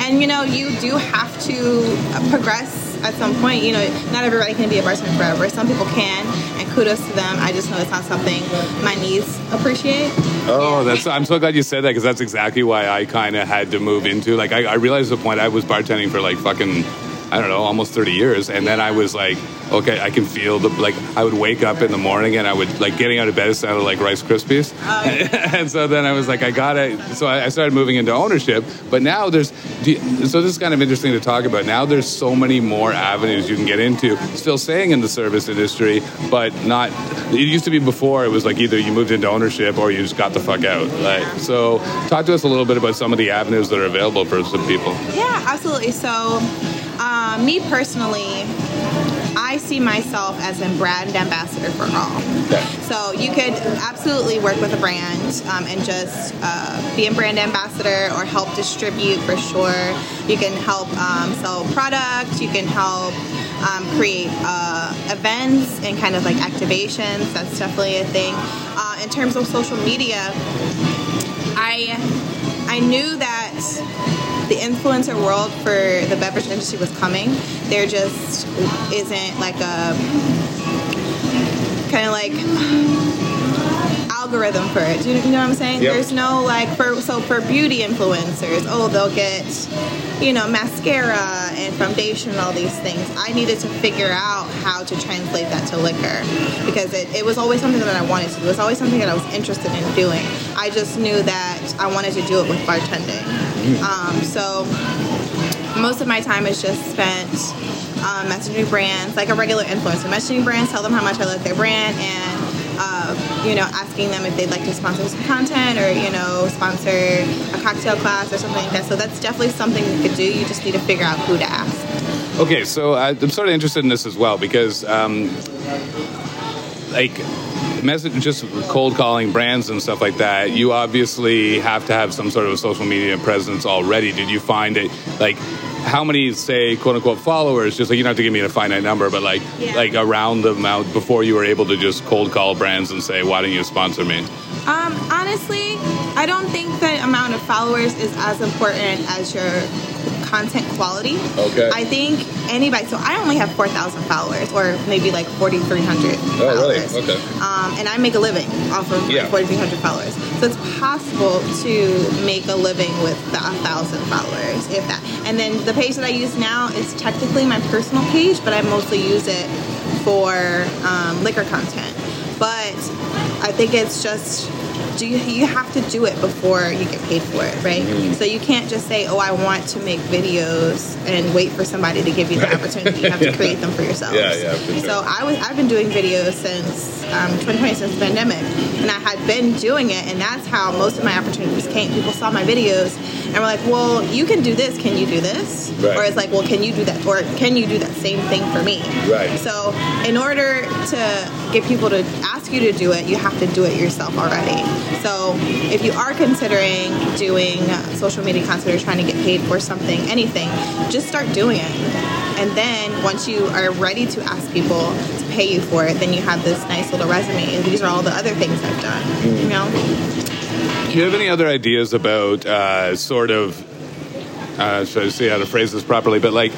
And you know, you do have to uh, progress at some point. You know, not everybody can be a bartender forever. Some people can, and kudos to them. I just know it's not something my niece appreciate. Oh, that's. I'm so glad you said that because that's exactly why I kind of had to move into. Like, I, I realized the point I was bartending for like fucking, I don't know, almost 30 years, and then I was like, okay, I can feel the like. I would wake up in the morning and I would like getting out of bed sounded like Rice Krispies, [LAUGHS] and so then I was like, I gotta. So I I started moving into ownership, but now there's. So this is kind of interesting to talk about. Now there's so many more avenues you can get into. Still staying in the service industry, but not. It used to be before it was like either you moved into ownership or you just got the fuck out. Like so, talk to us a little bit about some of the avenues that are available for some people. Yeah, absolutely. So, uh, me personally, I see myself as a brand ambassador for all. So you could absolutely work with a brand um, and just uh, be a brand ambassador or help distribute for sure. You can help um, sell products. You can help um, create uh, events and kind of like activations. That's definitely a thing. Uh, in terms of social media, I I knew that the influencer world for the beverage industry was coming. There just isn't like a kind of like algorithm for it. Do you, you know what I'm saying? Yep. There's no like for so for beauty influencers, oh they'll get you know mascara and foundation and all these things. I needed to figure out how to translate that to liquor because it, it was always something that I wanted to do. It was always something that I was interested in doing. I just knew that I wanted to do it with bartending. Um, so most of my time is just spent um, messaging brands like a regular influencer, messaging brands, tell them how much I love their brand, and uh, you know, asking them if they'd like to sponsor some content or you know, sponsor a cocktail class or something like that. So that's definitely something we could do. You just need to figure out who to ask. Okay, so I'm sort of interested in this as well because, um, like, message just cold calling brands and stuff like that. You obviously have to have some sort of a social media presence already. Did you find it like? How many say quote unquote followers? Just like you don't have to give me a finite number, but like like around the amount before you were able to just cold call brands and say, "Why don't you sponsor me?" Um, honestly, I don't think the amount of followers is as important as your content quality. Okay. I think anybody. So I only have four thousand followers, or maybe like forty three hundred. Oh, really? Okay. Um, and I make a living off of Yeah. 4,300 followers. So it's possible to make a living with a thousand followers, if that. And then the page that I use now is technically my personal page, but I mostly use it for um, liquor content. But I think it's just do you, you have to do it before you get paid for it, right? Mm-hmm. So you can't just say, "Oh, I want to make videos," and wait for somebody to give you the opportunity. You have to create them for [LAUGHS] yourself. Yeah, yeah, sure. So I was I've been doing videos since um, 2020 since the pandemic, and I had been doing it, and that's how most of my opportunities came. People saw my videos and were like, "Well, you can do this. Can you do this?" Right. Or it's like, "Well, can you do that? Or can you do that same thing for me?" Right. So in order to get people to ask you to do it, you have to do it yourself already. So if you are considering doing social media content or trying to get paid for something, anything, just start doing it. And then once you are ready to ask people to pay you for it, then you have this nice little resume. And these are all the other things I've done. You know? Do you have any other ideas about uh, sort of, uh, should I see how to phrase this properly, but like,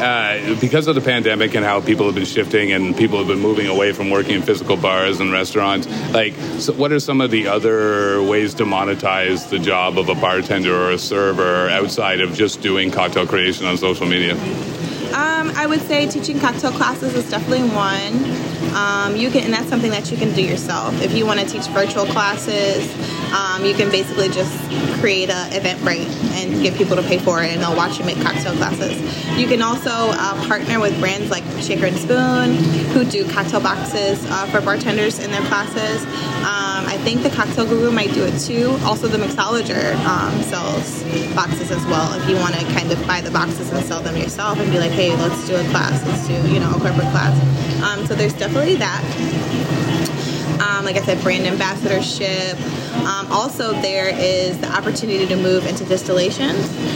uh, because of the pandemic and how people have been shifting and people have been moving away from working in physical bars and restaurants, like, so what are some of the other ways to monetize the job of a bartender or a server outside of just doing cocktail creation on social media? Um, I would say teaching cocktail classes is definitely one. Um, you can, and that's something that you can do yourself. If you want to teach virtual classes, um, you can basically just create an event Eventbrite and get people to pay for it, and they'll watch you make cocktail classes. You can also uh, partner with brands like Shaker and Spoon, who do cocktail boxes uh, for bartenders in their classes. Um, I think the Cocktail Guru might do it too. Also, the Mixologer um, sells boxes as well. If you want to kind of buy the boxes and sell them yourself, and be like, hey, let's do a class, let's do you know a corporate class. Um, so there's definitely that. Um, like I said, brand ambassadorship. Um, also, there is the opportunity to move into distillation.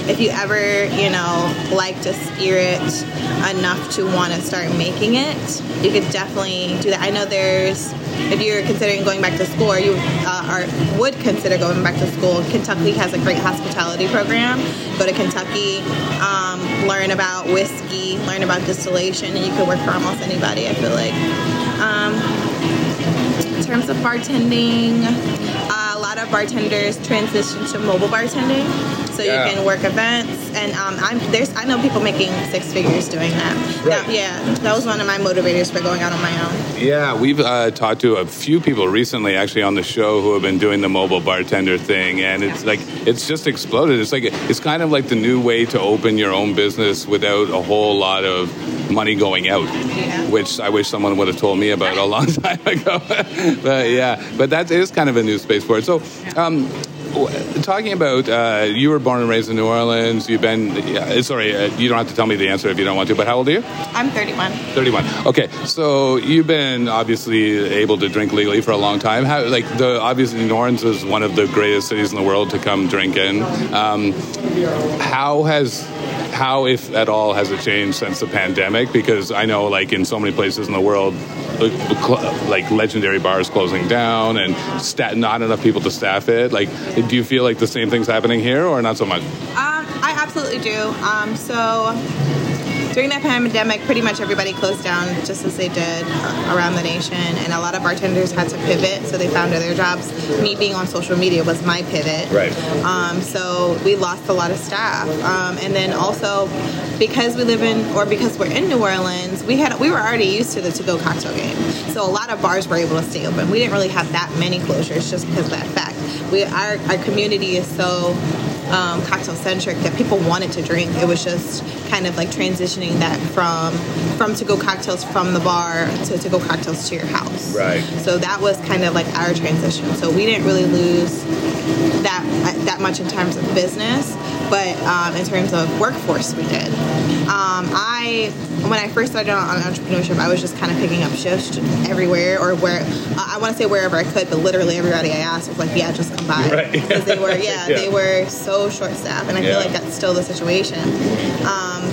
If you ever, you know, liked a spirit enough to want to start making it, you could definitely do that. I know there's, if you're considering going back to school or you uh, are, would consider going back to school, Kentucky has a great hospitality program. Go to Kentucky, um, learn about whiskey, learn about distillation, and you could work for almost anybody, I feel like. Um, in terms of bartending, of bartenders transition to mobile bartending, so Yeah. you can work events. And um, I'm there's I know people making six figures doing that. Right. That- yeah, that was one of my motivators for going out on my own. Yeah, we've uh, talked to a few people recently, actually, on the show who have been doing the mobile bartender thing, and it's like it's just exploded. It's like it's kind of like the new way to open your own business without a whole lot of money going out, which I wish someone would have told me about a long [LAUGHS] time ago. [LAUGHS] but yeah, but that is kind of a new space for it. So. Um, Talking about, uh, you were born and raised in New Orleans. You've been, uh, sorry, uh, you don't have to tell me the answer if you don't want to, but how old are you? I'm 31. 31. Okay, so you've been obviously able to drink legally for a long time. How, like the obviously New Orleans is one of the greatest cities in the world to come drink in. Um, how has how, if at all, has it changed since the pandemic? Because I know, like in so many places in the world, like, legendary bars closing down and sta- not enough people to staff it. Like, do you feel like the same thing's happening here, or not so much? Um, I absolutely do. Um, so during that pandemic, pretty much everybody closed down just as they did around the nation, and a lot of bartenders had to pivot, so they found other jobs. Me being on social media was my pivot. Right. Um, so we lost a lot of staff, um, and then also because we live in or because we're in New Orleans, we had we were already used to the to-go cocktail game. So a lot of bars were able to stay open. We didn't really have that many closures just because of that fact. We our our community is so um, cocktail centric that people wanted to drink. It was just kind of like transitioning that from from to go cocktails from the bar to to go cocktails to your house. Right. So that was kind of like our transition. So we didn't really lose that that much in terms of business, but um, in terms of workforce, we did. Um, I when I first started on, on entrepreneurship, I was just kind of picking up shifts everywhere or where I want to say wherever I could, but literally everybody I asked was like, "Yeah, just come by," Right. because they were [LAUGHS] yeah, Yeah. they were so short staffed, and I Yeah. feel like that's still the situation. Um,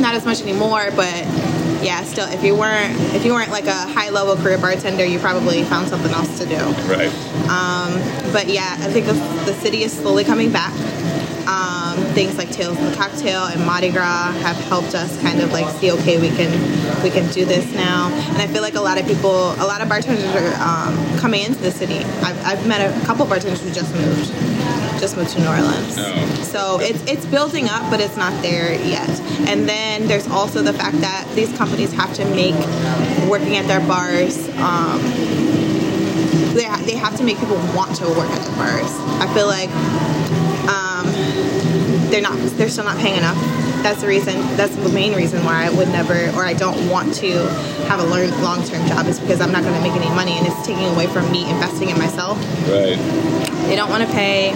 not as much anymore, but yeah, still if you weren't if you weren't like a high level career bartender, you probably found something else to do. Right. Um, but yeah, I think the, the city is slowly coming back. Um, things like Tales of the Cocktail and Mardi Gras have helped us kind of like see, okay, we can we can do this now. And I feel like a lot of people, a lot of bartenders are um, coming into the city. I've, I've met a couple bartenders who just moved, just moved to New Orleans. So it's it's building up, but it's not there yet. And then there's also the fact that these companies have to make working at their bars. Um, they, ha- they have to make people want to work at the bars. I feel like they're not they're still not paying enough. That's the reason. That's the main reason why I would never or I don't want to have a learn, long-term job is because I'm not going to make any money and it's taking away from me investing in myself. Right. They don't want to pay.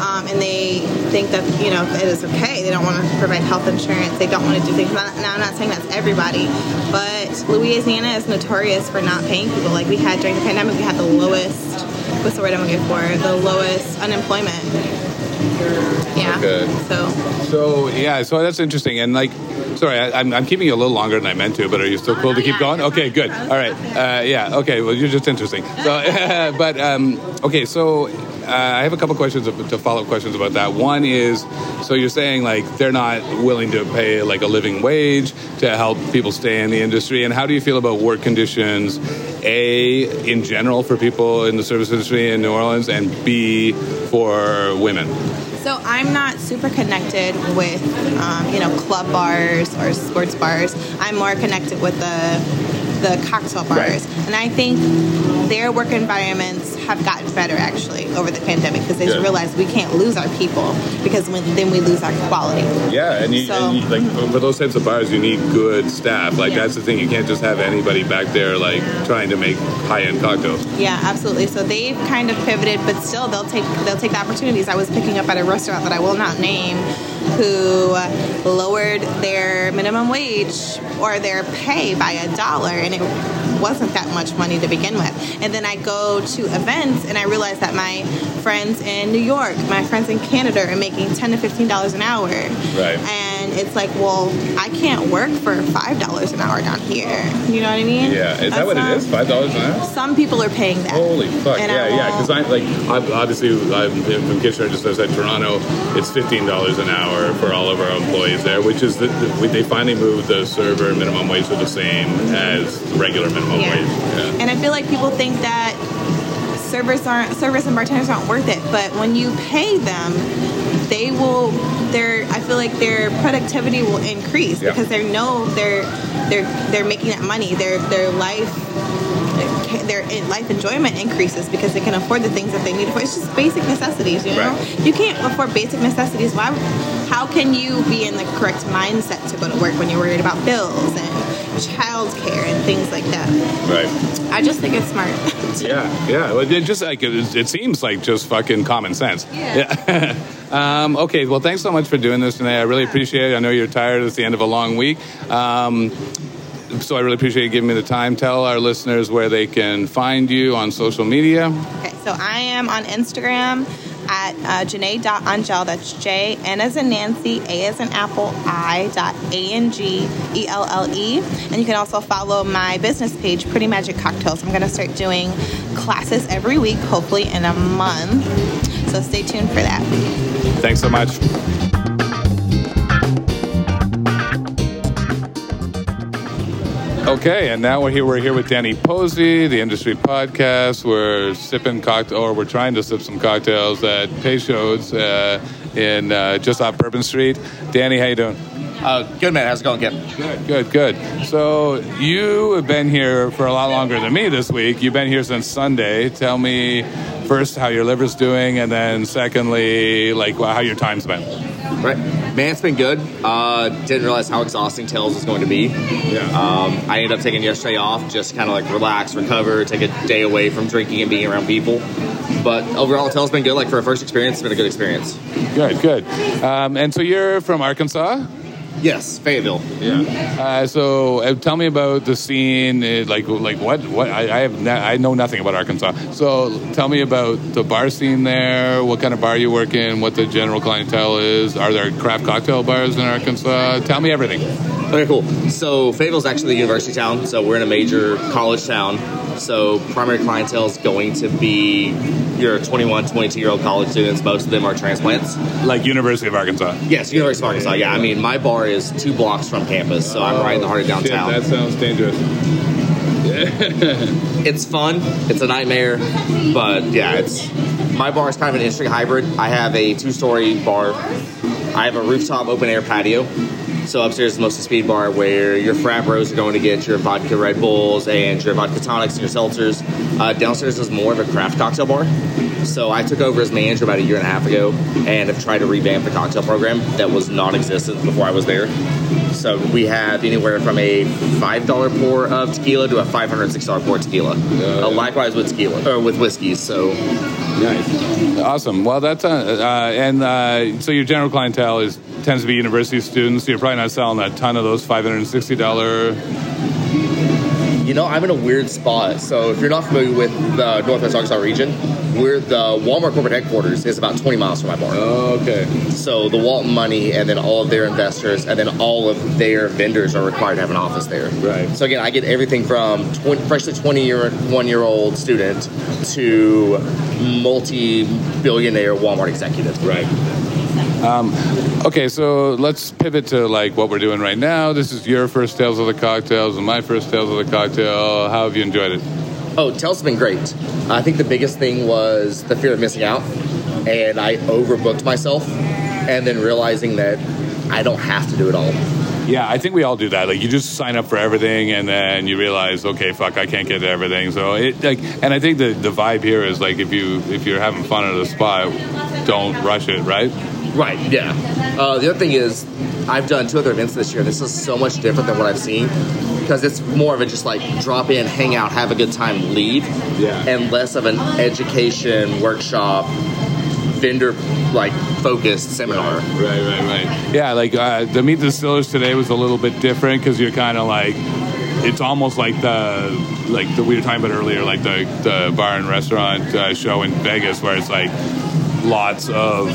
Um, and they think that you know it is okay. They don't want to provide health insurance. They don't want to do things. Now, now I'm not saying that's everybody, but Louisiana is notorious for not paying people. Like we had during the pandemic, we had the lowest. What's the word I'm looking for? The lowest unemployment. Yeah. Okay. So So yeah, so that's interesting. And like, sorry, I, I'm, I'm keeping you a little longer than I meant to, but are you still cool to keep going? Okay, good. All right. Uh, yeah. Okay. Well, you're just interesting. So, [LAUGHS] but um, okay. So uh, I have a couple questions to follow up questions about that. One is, so you're saying like they're not willing to pay like a living wage to help people stay in the industry, and how do you feel about work conditions? A in general for people in the service industry in New Orleans, and B for women. So I'm not super connected with, um, you know, club bars or sports bars. I'm more connected with the the cocktail bars, and I think their work environments have gotten better actually over the pandemic because they Good. realized we can't lose our people because when, then we lose our quality. Yeah, and, you, So- and you, like mm-hmm. for those types of bars, you need good staff. Like that's the thing; you can't just have anybody back there like trying to make high-end cocktails. Yeah, absolutely. So they've kind of pivoted, but still they'll take they'll take the opportunities. I was picking up at a restaurant that I will not name, who lowered their minimum wage or their pay by a dollar, and it wasn't that much money to begin with. And then I go to events, and I realize that my friends in New York, my friends in Canada, are making ten to fifteen dollars an hour. Right. And it's like, well, I can't work for five dollars an hour down here. You know what I mean? Yeah, is that what not- it is? Five dollars an hour? Some people are paying that. Holy fuck! And I yeah, yeah. Because I'm like, I'm, obviously, I'm from Kitchener, just outside Toronto. It's fifteen dollars an hour for all of our employees there, which is the, the, they finally moved the server minimum wage to the same as the regular minimum Yeah. wage. Yeah. And I feel like people think that servers aren't servers and bartenders aren't worth it, but when you pay them, they will their I feel like their productivity will increase Yeah. because they know they're they're they're making that money. Their their life their life enjoyment increases because they can afford the things that they need for. It's just basic necessities, you know. Right. You can't afford basic necessities. Why? How can you be in the correct mindset to go to work when you're worried about bills and childcare and things like that? Right. I just think it's smart. [LAUGHS] Yeah, yeah. Well, it just like it, it seems like just fucking common sense. Yeah. [LAUGHS] um, okay. Well, thanks so much for doing this today. I really appreciate it. I know you're tired. It's the end of a long week. Um, so I really appreciate you giving me the time. Tell our listeners where they can find you on social media. Okay, so I am on Instagram at uh, jnai.angelle. That's J, N as in Nancy, A as in Apple, I dot A N G E L L E. And you can also follow my business page, Pretty Magic Cocktails. I'm going to start doing classes every week, hopefully in a month. So stay tuned for that. Thanks so much. Okay, and now we're here. We're here with Danny Posey, the Industry Podcast. We're sipping cocktail, or we're trying to sip some cocktails at Peychaud's uh, in uh, just off Bourbon Street. Danny, how you doing? Uh, good man, how's it going, Kypp? Good, good, good. So you have been here for a lot longer than me this week. You've been here since Sunday. Tell me first how your liver's doing, and then secondly, like well, how your time's been. Right, man, it's been good. Uh, didn't realize how exhausting Tales was going to be. Yeah. Um, I ended up taking yesterday off, just kind of like relax, recover, take a day away from drinking and being around people. But overall, Tales been good. Like for a first experience, it's been a good experience. Good, good. Um, and so you're from Arkansas. Yes, Fayetteville. Yeah. Uh, so uh, tell me about the scene. uh, Like, like what? What? I, I have. No, I know nothing about Arkansas. So tell me about the bar scene there. What kind of bar you work in? What the general clientele is? Are there craft cocktail bars in Arkansas? Tell me everything. Okay, cool. So Fayetteville's actually the university town, so we're in a major college town. So primary clientele is going to be your 21, 22 year old college students. Most of them are transplants. Like University of Arkansas. Yes, University of Arkansas. Yeah, I mean my bar is two blocks from campus, so I'm right in the heart of Oh, shit, downtown. that sounds dangerous. [LAUGHS] it's fun. It's a nightmare, but yeah, it's my bar is kind of an interesting hybrid. I have a two-story bar. I have a rooftop open air patio. So upstairs is mostly speed bar where your frat bros are going to get your vodka Red Bulls and your vodka tonics and your seltzers. Uh, downstairs is more of a craft cocktail bar. So I took over as manager about a year and a half ago and have tried to revamp the cocktail program that was non-existent before I was there. So we have anywhere from a five dollar pour of tequila to a five hundred six dollar pour of tequila. Uh, likewise with tequila or with whiskeys. So nice, awesome. Well, that's uh, uh, and uh, so your general clientele is tends to be university students. So You're probably not selling a ton of those five hundred and sixty dollar. You know, I'm in a weird spot. So if you're not familiar with the Northwest Arkansas region, we're the Walmart corporate headquarters is about 20 miles from my bar. Oh, okay. So the Walton money and then all of their investors and then all of their vendors are required to have an office there. Right. So again, I get everything from 20, freshly 20 year one year old student to multi billionaire Walmart executive. Right. Um, okay, so let's pivot to like what we're doing right now. This is your first Tales of the Cocktails and my first Tales of the Cocktail. How have you enjoyed it? Oh, has been great. I think the biggest thing was the fear of missing out, and I overbooked myself, and then realizing that I don't have to do it all. Yeah, I think we all do that. Like you just sign up for everything, and then you realize, okay, fuck, I can't get to everything. So it like, and I think the the vibe here is like if you if you're having fun at a spot, don't rush it, right? Right. Yeah. Uh, the other thing is, I've done two other events this year. This is so much different than what I've seen because it's more of a just like drop in, hang out, have a good time, leave. Yeah. And less of an education workshop, vendor like focused seminar. Right, right, right. Yeah, like uh, the Meet the Distillers today was a little bit different because you're kind of like, it's almost like the like the we were talking about earlier, like the the bar and restaurant uh, show in Vegas where it's like lots of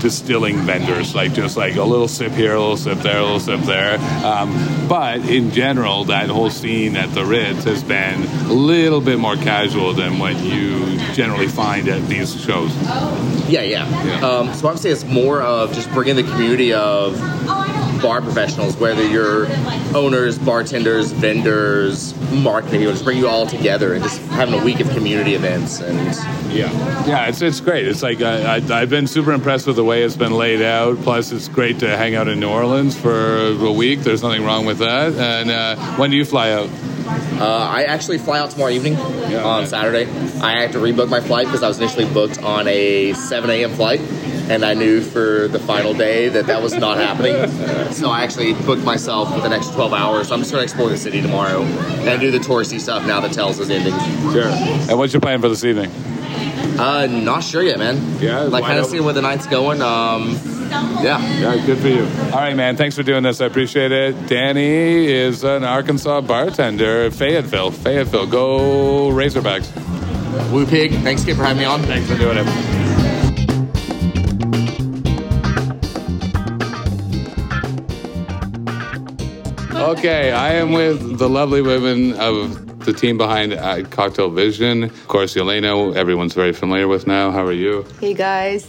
distilling vendors, like just like a little sip here, a little sip there, a little sip there. Um, but in general, that whole scene at the Ritz has been a little bit more casual than what you generally find at these shows. Yeah, yeah. Um, so I would say it's more of just bringing the community of bar professionals, whether you're owners, bartenders, vendors, marketing just bring you all together and just having a week of community events and yeah, yeah, it's it's great. It's like I, I, I've been super impressed with the way it's been laid out. Plus, it's great to hang out in New Orleans for a week. There's nothing wrong with that. And uh, when do you fly out? Uh, I actually fly out tomorrow evening on Saturday. I had to rebook my flight because I was initially booked on a 7 a.m. flight, and I knew for the final day that that was not happening. So I actually booked myself for the next 12 hours. So I'm just going to explore the city tomorrow and do the touristy stuff now that Tells is ending. Sure. And what's your plan for this evening? Uh, not sure yet, man. Yeah, like kind of seeing where the night's going. Um, yeah. Yeah, good for you. All right, man. Thanks for doing this. I appreciate it. Danny is an Arkansas bartender, Fayetteville. Fayetteville. Go Razorbacks. Woo Pig. Thanks, Skip, for having me on. Thanks for doing it. Okay, I am with the lovely women of the team behind uh, Cocktail Vision. Of course, Yelena, everyone's very familiar with now. How are you? Hey guys.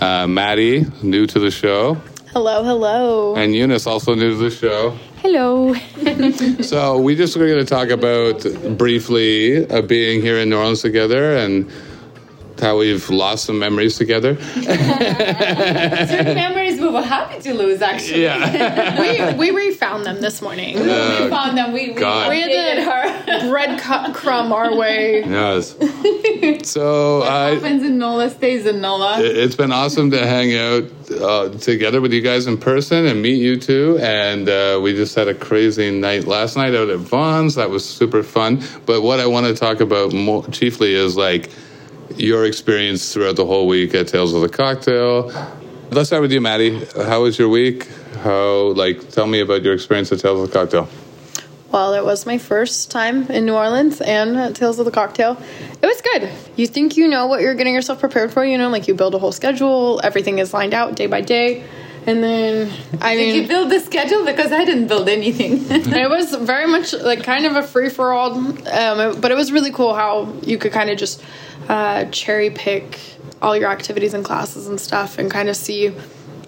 Uh, Maddie, new to the show. Hello, hello. And Eunice, also new to the show. Hello. [LAUGHS] So we just were going to talk about briefly uh, being here in New Orleans together and how we've lost some memories together. [LAUGHS] Certain [LAUGHS] memories, but we were happy to lose, actually. Yeah. [LAUGHS] we, we refound them this morning. Oh, we found them. We, we, God. We dated had her. [LAUGHS] to breadcrumb our way. yes. [LAUGHS] So I. happens in NOLA stays in NOLA. It- It's been awesome to hang out uh, together with you guys in person and meet you two. And uh, we just had a crazy night last night out at Vaughan's. That was super fun. But what I want to talk about more chiefly is like your experience throughout the whole week at Tales of the Cocktail. Let's start with you, Maddie. How was your week? How like tell me about your experience at Tales of the Cocktail. Well, it was my first time in New Orleans and at Tales of the Cocktail. It was good. You think you know what you're getting yourself prepared for, you know, like you build a whole schedule, everything is lined out day by day. And then, I Did mean, you build the schedule? Because I didn't build anything. [LAUGHS] it was very much like kind of a free for all, um, but it was really cool how you could kind of just uh, cherry pick all your activities and classes and stuff and kind of see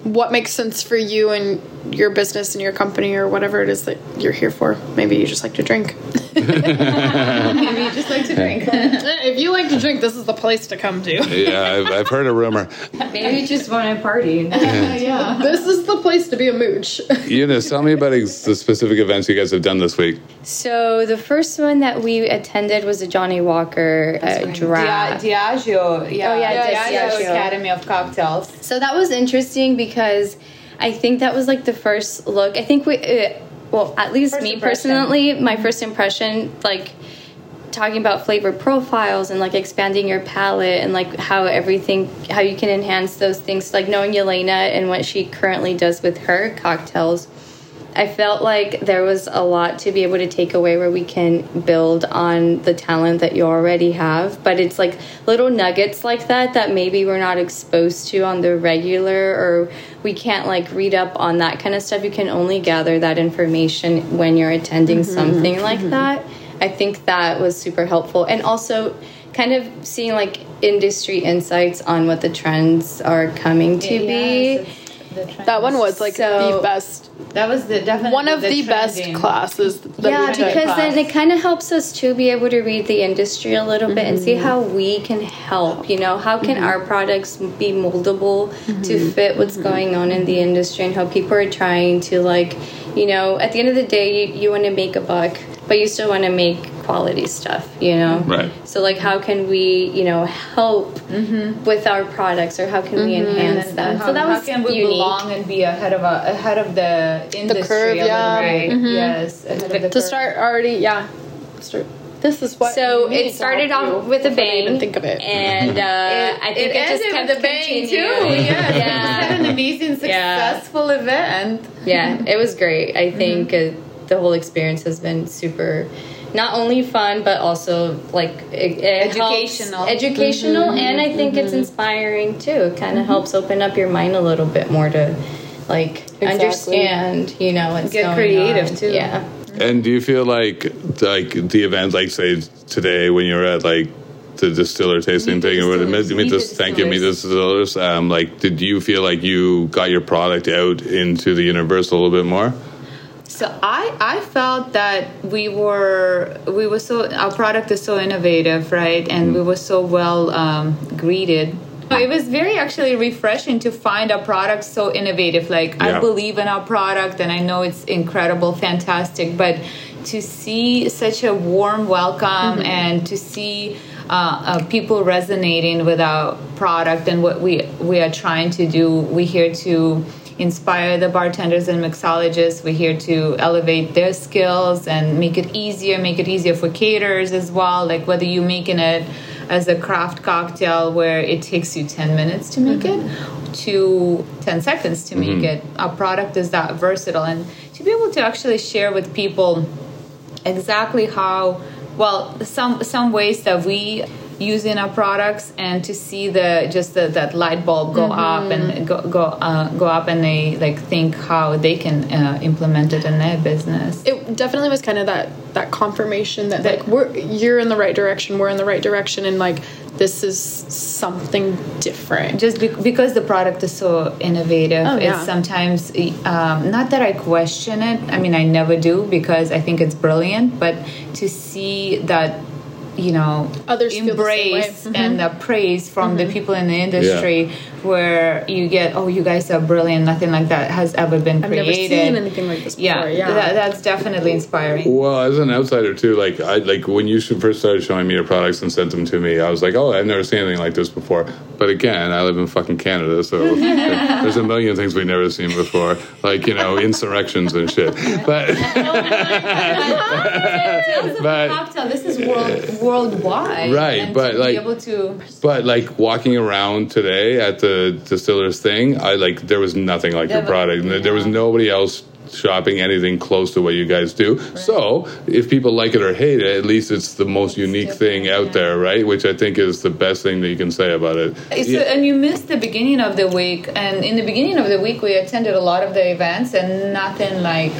what makes sense for you and your business and your company or whatever it is that you're here for. Maybe you just like to drink. [LAUGHS] Maybe you just like to drink. [LAUGHS] if you like to drink, this is the place to come to. Yeah, I've, I've heard a rumor. Maybe you just want to party. [LAUGHS] yeah. This is the place to be a mooch. Eunice, tell me about ex- the specific events you guys have done this week. So the first one that we attended was a Johnnie Walker uh, Dia- draft. Diageo. Yeah, Oh, yeah, Diageo Diageo. Academy of Cocktails. So that was interesting because I think that was like the first look. I think we, uh, well, at least First me impression. personally, my first impression, like talking about flavor profiles and like expanding your palate and like how everything, how you can enhance those things. Like knowing Elena and what she currently does with her cocktails. I felt like there was a lot to be able to take away where we can build on the talent that you already have. But it's like little nuggets like that that maybe we're not exposed to on the regular or we can't like read up on that kind of stuff. You can only gather that information when you're attending mm-hmm. something mm-hmm. like that. I think that was super helpful. And also, kind of seeing like industry insights on what the trends are coming to be. That one was like So- the best. That was the definitely one of the, best classes. That yeah, we took. because then it kind of helps us to be able to read the industry a little bit and see Mm-hmm. how we can help. You know, how can mm-hmm. our products be moldable to mm-hmm. fit what's mm-hmm. going on in the industry and how people are trying to like, you know, at the end of the day, you, you want to make a buck, but you still want to make quality stuff. You know, Right. So like, how can we, you know, help with our products or how can we enhance And that? how, so that how was can we unique. belong and be ahead of a, ahead of the industry curve, a little yeah. bit. Mhm. Yes, ahead of the to curve. start already, yeah. Start. This is what. So it started off you with a before they bang, Even think of it. and uh, [LAUGHS] I think it, just ended kept with a bang too. continuing. Yes, yeah. [LAUGHS] [LAUGHS] we had an amazing, successful event. yeah, it was great. I think uh, the whole experience has been super, not only fun but also like it, it helps- Educational. educational, Mhm, and I think it's inspiring too. It kind of helps open up your mind a little bit more to like understand, you know, what's Get going creative, on. too. Yeah. And do you feel like like the event, like say today when you're at like the distiller tasting thing or whatever, meet, distillers. meet Meet the thank you, meet the distillers. Um, like, did you feel like you got your product out into the universe a little bit more? So I I felt that we were we were so our product is so innovative, right? And we were so well um, greeted. It was very actually refreshing to find our product so innovative. Like Yeah. I believe in our product, and I know it's incredible, fantastic. But to see such a warm welcome and to see uh, uh, people resonating with our product and what we we are trying to do, we're here to inspire the bartenders and mixologists. We're here to elevate their skills and make it easier, make it easier for caterers as well. Like whether you're making it as a craft cocktail where it takes you 10 minutes to make it to 10 seconds to make mm-hmm. it. Our product is that versatile and to be able to actually share with people exactly how well some some ways that we use in our products and to see the just the, that light bulb go up and go go uh, go up and they like think how they can uh, implement it in their business. It definitely was kind of that that confirmation that like we're you're in the right direction we're in the right direction and like this is something different. Just be- because the product is so innovative Oh, yeah. it's sometimes um, not that i question it i mean i never do because i think it's brilliant but to see that you know Others feel the same way. embrace Mhm. and uh, praise from the people in the industry where you get oh you guys are brilliant nothing like that has ever been I've never seen anything like this before, yeah. That, that's definitely inspiring Well, as an outsider too, like I like when you should first started showing me your products and sent them to me, I was like, oh, I've never seen anything like this before. But again, I live in fucking Canada, so [LAUGHS] there's a million things we've never seen before, like you know insurrections and shit. [LAUGHS] But Tales of But- this is world [LAUGHS] worldwide Right, but, like- be able to but like walking around today at the distillers thing, I like there was nothing like Yeah, your product. and There was nobody else shopping anything close to what you guys do. So if people like it or hate it, at least it's the most unique thing out there, right? Which I think is the best thing that you can say about it. So, and you missed the beginning of the week. And in the beginning of the week, we attended a lot of the events, and nothing like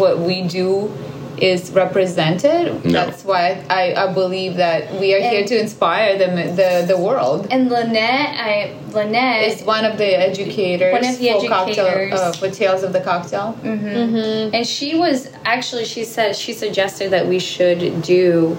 what we do is represented. No. That's why I, I believe that we are here to inspire the, the, the world. And Lynette, I Lynette is one of the educators. One of the for cocktail, educators. uh, for Tales of the Cocktail. Mm-hmm. And she was actually she said she suggested that we should do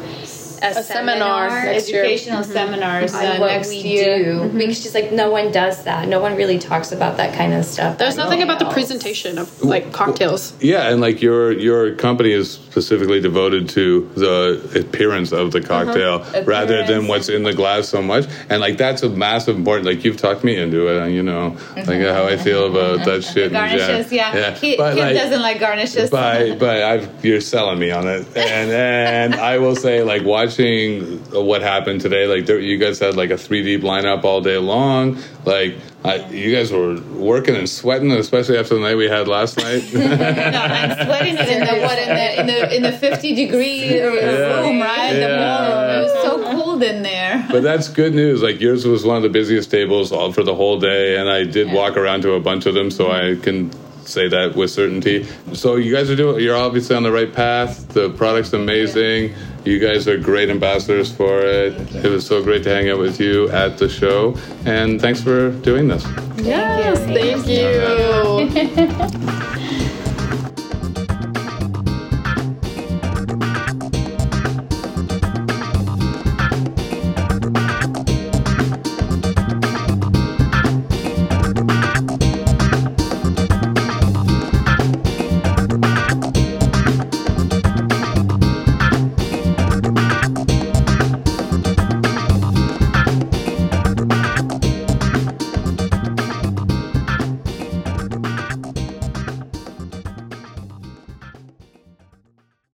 a, seminar next year. educational seminars on uh, what next we year. do because she's like no one does that. No one really talks about that kind of stuff. There's nothing about the presentation of like cocktails. Yeah, and like your your company is specifically devoted to the appearance of the cocktail Uh-huh. rather than what's in the glass so much. And like that's a massive important. Like you've talked me into it, and you know like how I feel about that shit. in general. Garnishes, yeah. Kid, But, Kid like, doesn't like garnishes. but but I've, you're selling me on it, and and I will say like watching what happened today, like there, you guys had like a three deep lineup all day long. Like I, you guys were working and sweating, especially after the night we had last night. [LAUGHS] No, I'm sweating it in the what in the in the in the 50 degree [LAUGHS] room, right? The Yeah. It was so cold in there. but that's good news. Like yours was one of the busiest tables all for the whole day, and I did walk around to a bunch of them, so I can say that with certainty. So you guys are doing. You're obviously on the right path. The product's amazing. You guys are great ambassadors for it. It was so great to hang out with you at the show, and thanks for doing this. Yes, thank you. [LAUGHS]